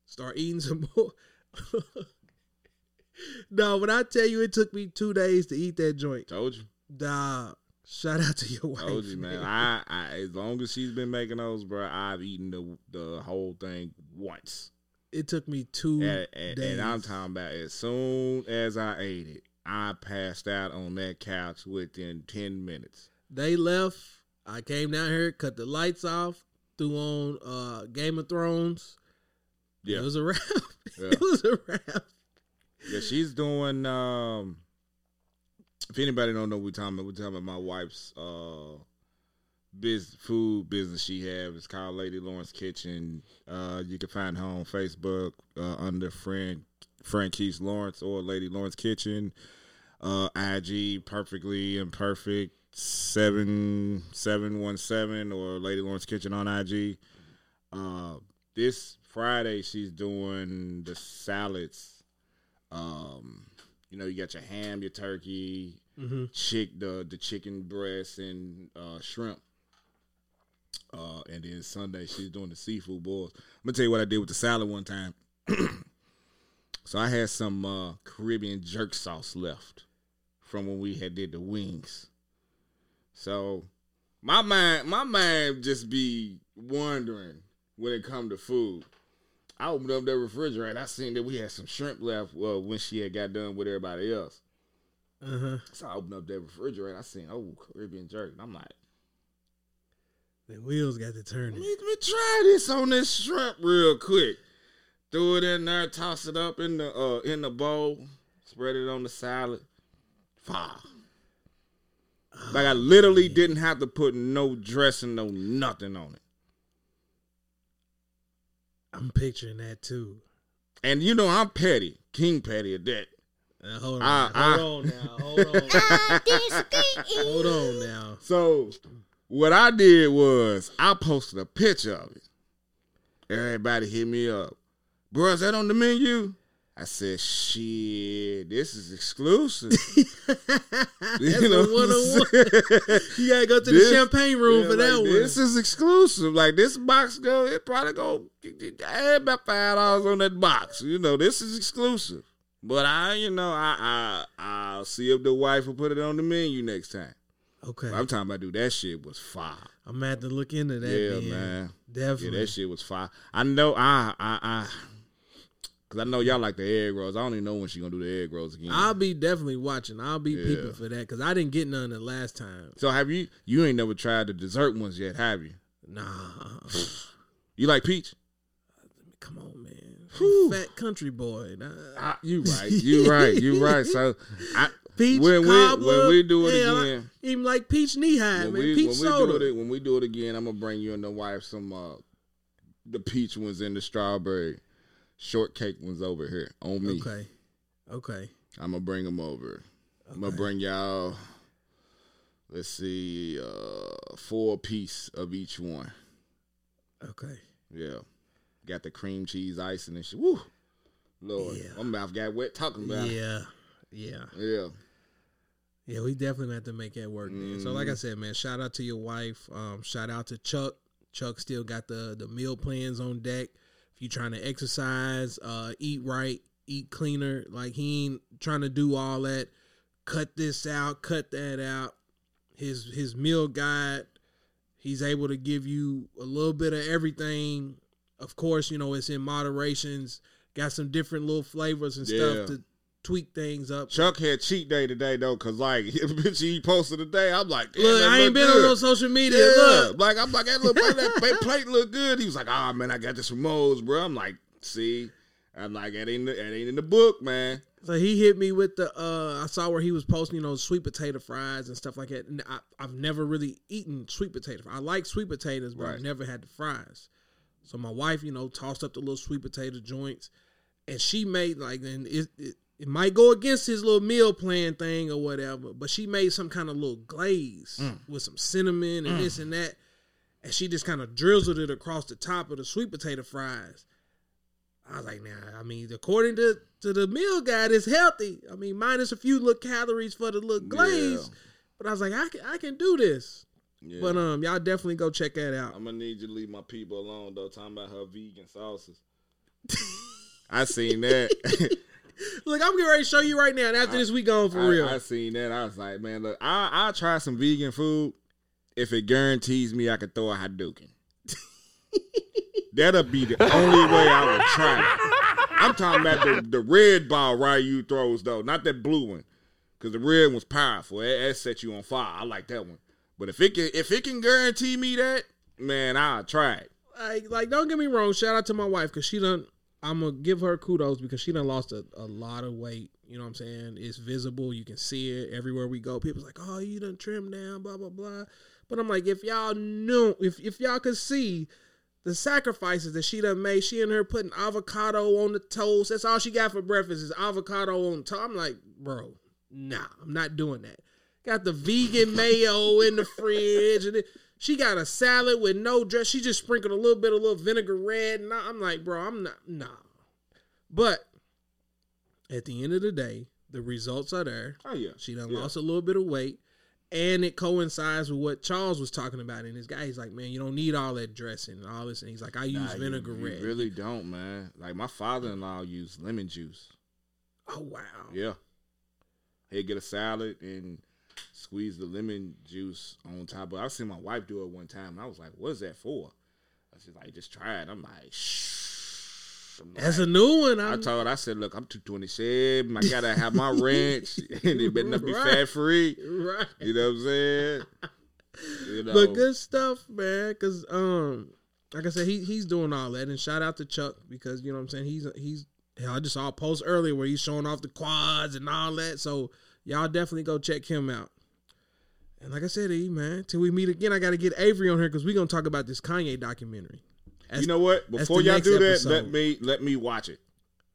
S2: Start eating some more. no, when I tell you it took me two days to eat that joint,
S1: Told you.
S2: dog. Shout out to your wife.
S1: Told you, man. I, I as long as she's been making those, bro, I've eaten the the whole thing once.
S2: It took me two
S1: And, and,
S2: days.
S1: and I'm talking about as soon as I ate it, I passed out on that couch within ten minutes.
S2: They left. I came down here, cut the lights off, threw on uh Game of Thrones.
S1: Yeah.
S2: It was a wrap.
S1: Yeah.
S2: it was a wrap.
S1: Yeah, she's doing. um If anybody don't know, what we talking about. We talking about my wife's uh biz food business she have. It's called Lady Lawrence Kitchen. Uh You can find her on Facebook uh, under Frank Franquise Lawrence or Lady Lawrence Kitchen. Uh IG Perfectly Imperfect seven seven one seven or Lady Lawrence Kitchen on IG. Uh, this Friday she's doing the salads Um, you know, you got your ham, your turkey,
S2: Mm-hmm.
S1: chick, the the chicken breast and uh, shrimp. Uh, and then Sunday she's doing the seafood boils. I'm gonna tell you what I did with the salad one time. so I had some uh, Caribbean jerk sauce left from when we had did the wings. So my mind, my mind just be wondering when it come to food. I opened up the refrigerator. I seen that we had some shrimp left. Well, when she had got done with everybody else,
S2: Uh huh.
S1: so I opened up that refrigerator. I seen oh Caribbean jerk. And I'm like,
S2: The wheels got to
S1: let
S2: turn.
S1: me, let me try this on this shrimp real quick. Threw it in there, toss it up in the uh in the bowl, spread it on the salad. Fire. Like I literally didn't have to put no dressing, no nothing on it.
S2: I'm picturing that too.
S1: And you know I'm petty, king petty at that.
S2: Uh, hold on,
S1: Ah,
S2: hold on now, hold on, hold on now.
S1: So what I did was I posted a picture of it. Everybody hit me up. Bro, is that on the menu? I said, shit, this is exclusive.
S2: That's
S1: You
S2: a
S1: know
S2: one
S1: what
S2: on one. You gotta go to the
S1: This-
S2: champagne room
S1: Yeah,
S2: for that one.
S1: This is exclusive. Like this box go, it probably go I had about five dollars on that box. You know, this is exclusive. But I, you know, I I I'll see if the wife will put it on the menu next time.
S2: Okay,
S1: I'm talking about dude, that shit was fire.
S2: I'm gonna have to look into that.
S1: yeah,
S2: then.
S1: man.
S2: Definitely.
S1: Yeah, that shit was fire. I know I I I cause I know y'all like the egg rolls. I don't even know when she gonna do the egg rolls again.
S2: I'll be definitely watching. I'll be
S1: Yeah.
S2: peeping for that because I didn't get none the last time.
S1: so have you you ain't never tried the dessert ones yet, have you?
S2: Nah,
S1: You like peach?
S2: come on, man.
S1: Whew.
S2: Fat country boy. Nah.
S1: I, you right. You right. You right. So I
S2: Peach
S1: when we
S2: cobbler.
S1: when we do it
S2: I-
S1: again,
S2: even like peach knee high,
S1: when
S2: man.
S1: we
S2: peach
S1: when we do it when we do it again, I'm gonna bring you and the wife some uh the peach ones and the strawberry shortcake ones over here on me.
S2: Okay. Okay.
S1: I'm gonna bring them over. I'm gonna bring y'all. Let's see, uh four piece of each one.
S2: Okay.
S1: Yeah, got the cream cheese icing and shit. Woo, Lord,
S2: Yeah.
S1: my mouth got wet talking about.
S2: Yeah. Yeah.
S1: Yeah.
S2: Yeah, we definitely have to make that work, man. So, like I said, man, shout out to your wife. Um, shout out to Chuck. Chuck still got the the meal plans on deck. If you're trying to exercise, uh, eat right, eat cleaner, like he ain't trying to do all that. Cut this out, cut that out. His his meal guide, he's able to give you a little bit of everything. Of course, you know it's in moderations. Got some different little flavors and
S1: Yeah.
S2: stuff to tweak things up.
S1: Chuck had cheat day today though, cause like picture he posted today, I'm like,
S2: Look, I ain't been
S1: good.
S2: on no social media.
S1: Yeah,
S2: Look,
S1: like I'm like that that, plate look good. He was like, ah man, I got this from Moe's, bro. I'm like, see, I'm like, that ain't that ain't in the book, man.
S2: so he hit me with the. uh I saw where he was posting, you know, sweet potato fries and stuff like that. And I, I've never really eaten sweet potato. I like sweet potatoes, but
S1: Right.
S2: I've never had the fries. So my wife, you know, tossed up the little sweet potato joints, and she made like, and it, it it might go against his little meal plan thing or whatever, but she made some kind of little glaze with some cinnamon and this and that, and she just kind of drizzled it across the top of the sweet potato fries. I was like, nah, I mean, according to, to the meal guide, it's healthy. I mean, minus a few little calories for the little glaze.
S1: Yeah.
S2: But I was like, I can, I can do this.
S1: Yeah.
S2: But um, y'all definitely go check that out.
S1: I'm gonna need you to leave my people alone though. Talking about her vegan sauces. I seen that.
S2: Look, I'm getting ready to show you right now. And after this, we going for real.
S1: I, I seen that. I was like, man, look, I I'll try some vegan food if it guarantees me I can throw a Hadouken. That'll be the only way I would try it. I'm talking about the, the red ball Ryu throws though, not that blue one, because the red one's powerful. That, that set you on fire. I like that one. But if it can if it can guarantee me that, man, I'll try it.
S2: like, like, don't get me wrong. Shout out to my wife because she done. I'm gonna give her kudos because she done lost a, a lot of weight. You know what I'm saying? It's visible. You can see it everywhere we go. People's like, "Oh, you done trimmed down." Blah blah blah. But I'm like, if y'all knew, if if y'all could see the sacrifices that she done made, she and her putting avocado on the toast. That's all she got for breakfast is avocado on toast. I'm like, bro, nah, I'm not doing that. Got the vegan mayo in the fridge, and it, she got a salad with no dress. She just sprinkled a little bit of little vinaigrette, and I- I'm like, bro, I'm not, nah. But at the end of the day, the results are there.
S1: Oh yeah.
S2: She done
S1: Yeah.
S2: lost a little bit of weight. And it coincides with what Charles was talking about in his guy. He's like, man, you don't need all that dressing and all this. And he's like, I use
S1: Nah, you- You really don't, man. Like my father-in-law used lemon juice.
S2: oh wow.
S1: Yeah. He'd get a salad and squeeze the lemon juice on top But. I seen my wife do it one time and I was like, what is that for? I was like, just try it. I'm like, shh. I'm
S2: That's
S1: like-
S2: a new one.
S1: I
S2: I'm,
S1: told I said, look, I'm 227. I gotta have my ranch and it better not be
S2: Right.
S1: fat free.
S2: right.
S1: You know what I'm saying? You know,
S2: But good stuff, man. Cause um, like I said, he he's doing all that. And shout out to Chuck because you know what I'm saying. He's he's. Hell, I just saw a post earlier where he's showing off the quads and all that. So y'all definitely go check him out. And like I said, E man, till we meet again, I got to get Avery on here because we're gonna talk about this Kanye documentary.
S1: you know what? Before y'all do that,
S2: episode.
S1: let me let me watch it.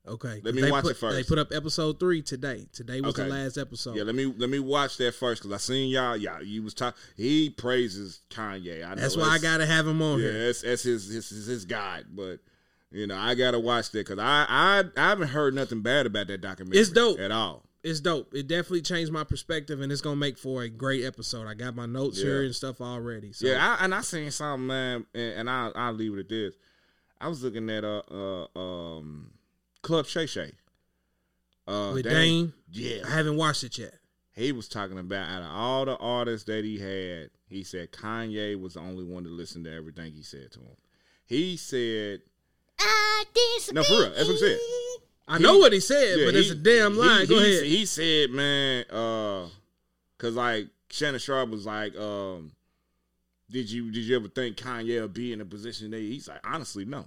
S2: Okay,
S1: Let me watch
S2: put,
S1: it first.
S2: They put up episode three today. Today was the last episode.
S1: Yeah, let me let me watch that first because I seen y'all. Y'all, you was talking. He praises Kanye. I know
S2: That's why I gotta have him on
S1: Yeah,
S2: here.
S1: that's, that's his, his his his guide. But you know, I gotta watch that because I, I I haven't heard nothing bad about that documentary.
S2: It's dope.
S1: at all.
S2: It's dope. It definitely changed my perspective, and it's gonna make for a great episode. I got my notes here and stuff already. So.
S1: Yeah, I, and I seen something, man, and, and I I'll leave it at this. I was looking at uh uh um Club Shay Shay. Uh,
S2: with
S1: Dame-
S2: Dane,
S1: yeah,
S2: I haven't watched it yet.
S1: he was talking about out of all the artists that he had, he said Kanye was the only one to listen to everything he said to him. He said,
S3: I disagree.
S1: No, for real, that's what he said.
S2: I
S1: He-
S2: know what he said,
S1: Yeah,
S2: but
S1: he-
S2: it's a damn lie. Go
S1: he,
S2: ahead.
S1: He said, man, uh, cause like Shannon Sharpe was like, um, did you did you ever think Kanye would be in a position that he's like, honestly, no.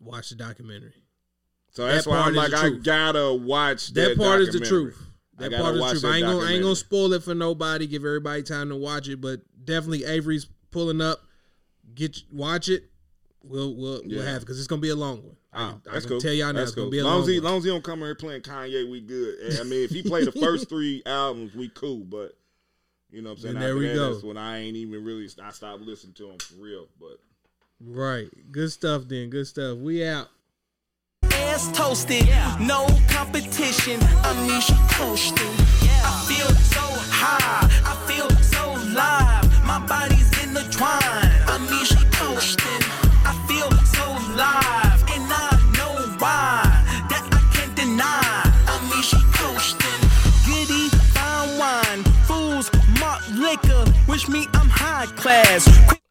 S2: Watch the documentary.
S1: So that's
S2: That
S1: why I'm like, I
S2: truth.
S1: gotta watch that.
S2: That, part is the truth. That part is the truth. I ain't gonna I ain't gonna spoil it for nobody. Give everybody time to watch it, but definitely Avery's pulling up. Get watch it. We'll we'll we'll
S1: Yeah.
S2: have because it's gonna be a long one. I,
S1: Oh,
S2: can- I
S1: that's
S2: can
S1: cool.
S2: tell y'all now
S1: That's
S2: it's gonna
S1: cool.
S2: be a
S1: long
S2: long
S1: as he,
S2: one.
S1: long as he don't come here playing Kanye, we good. And, I mean, if he play the first three albums, we cool. But you know what I'm saying?
S2: And there
S1: After
S2: we
S1: that,
S2: go.
S1: That's when I ain't even really. I stopped listening to him for real. But
S2: Right. Good stuff. Then good stuff. We out.
S4: ass toasted, no competition. I'm Misha coasting. I feel so high, I feel so live. My body's Wish me I'm high class.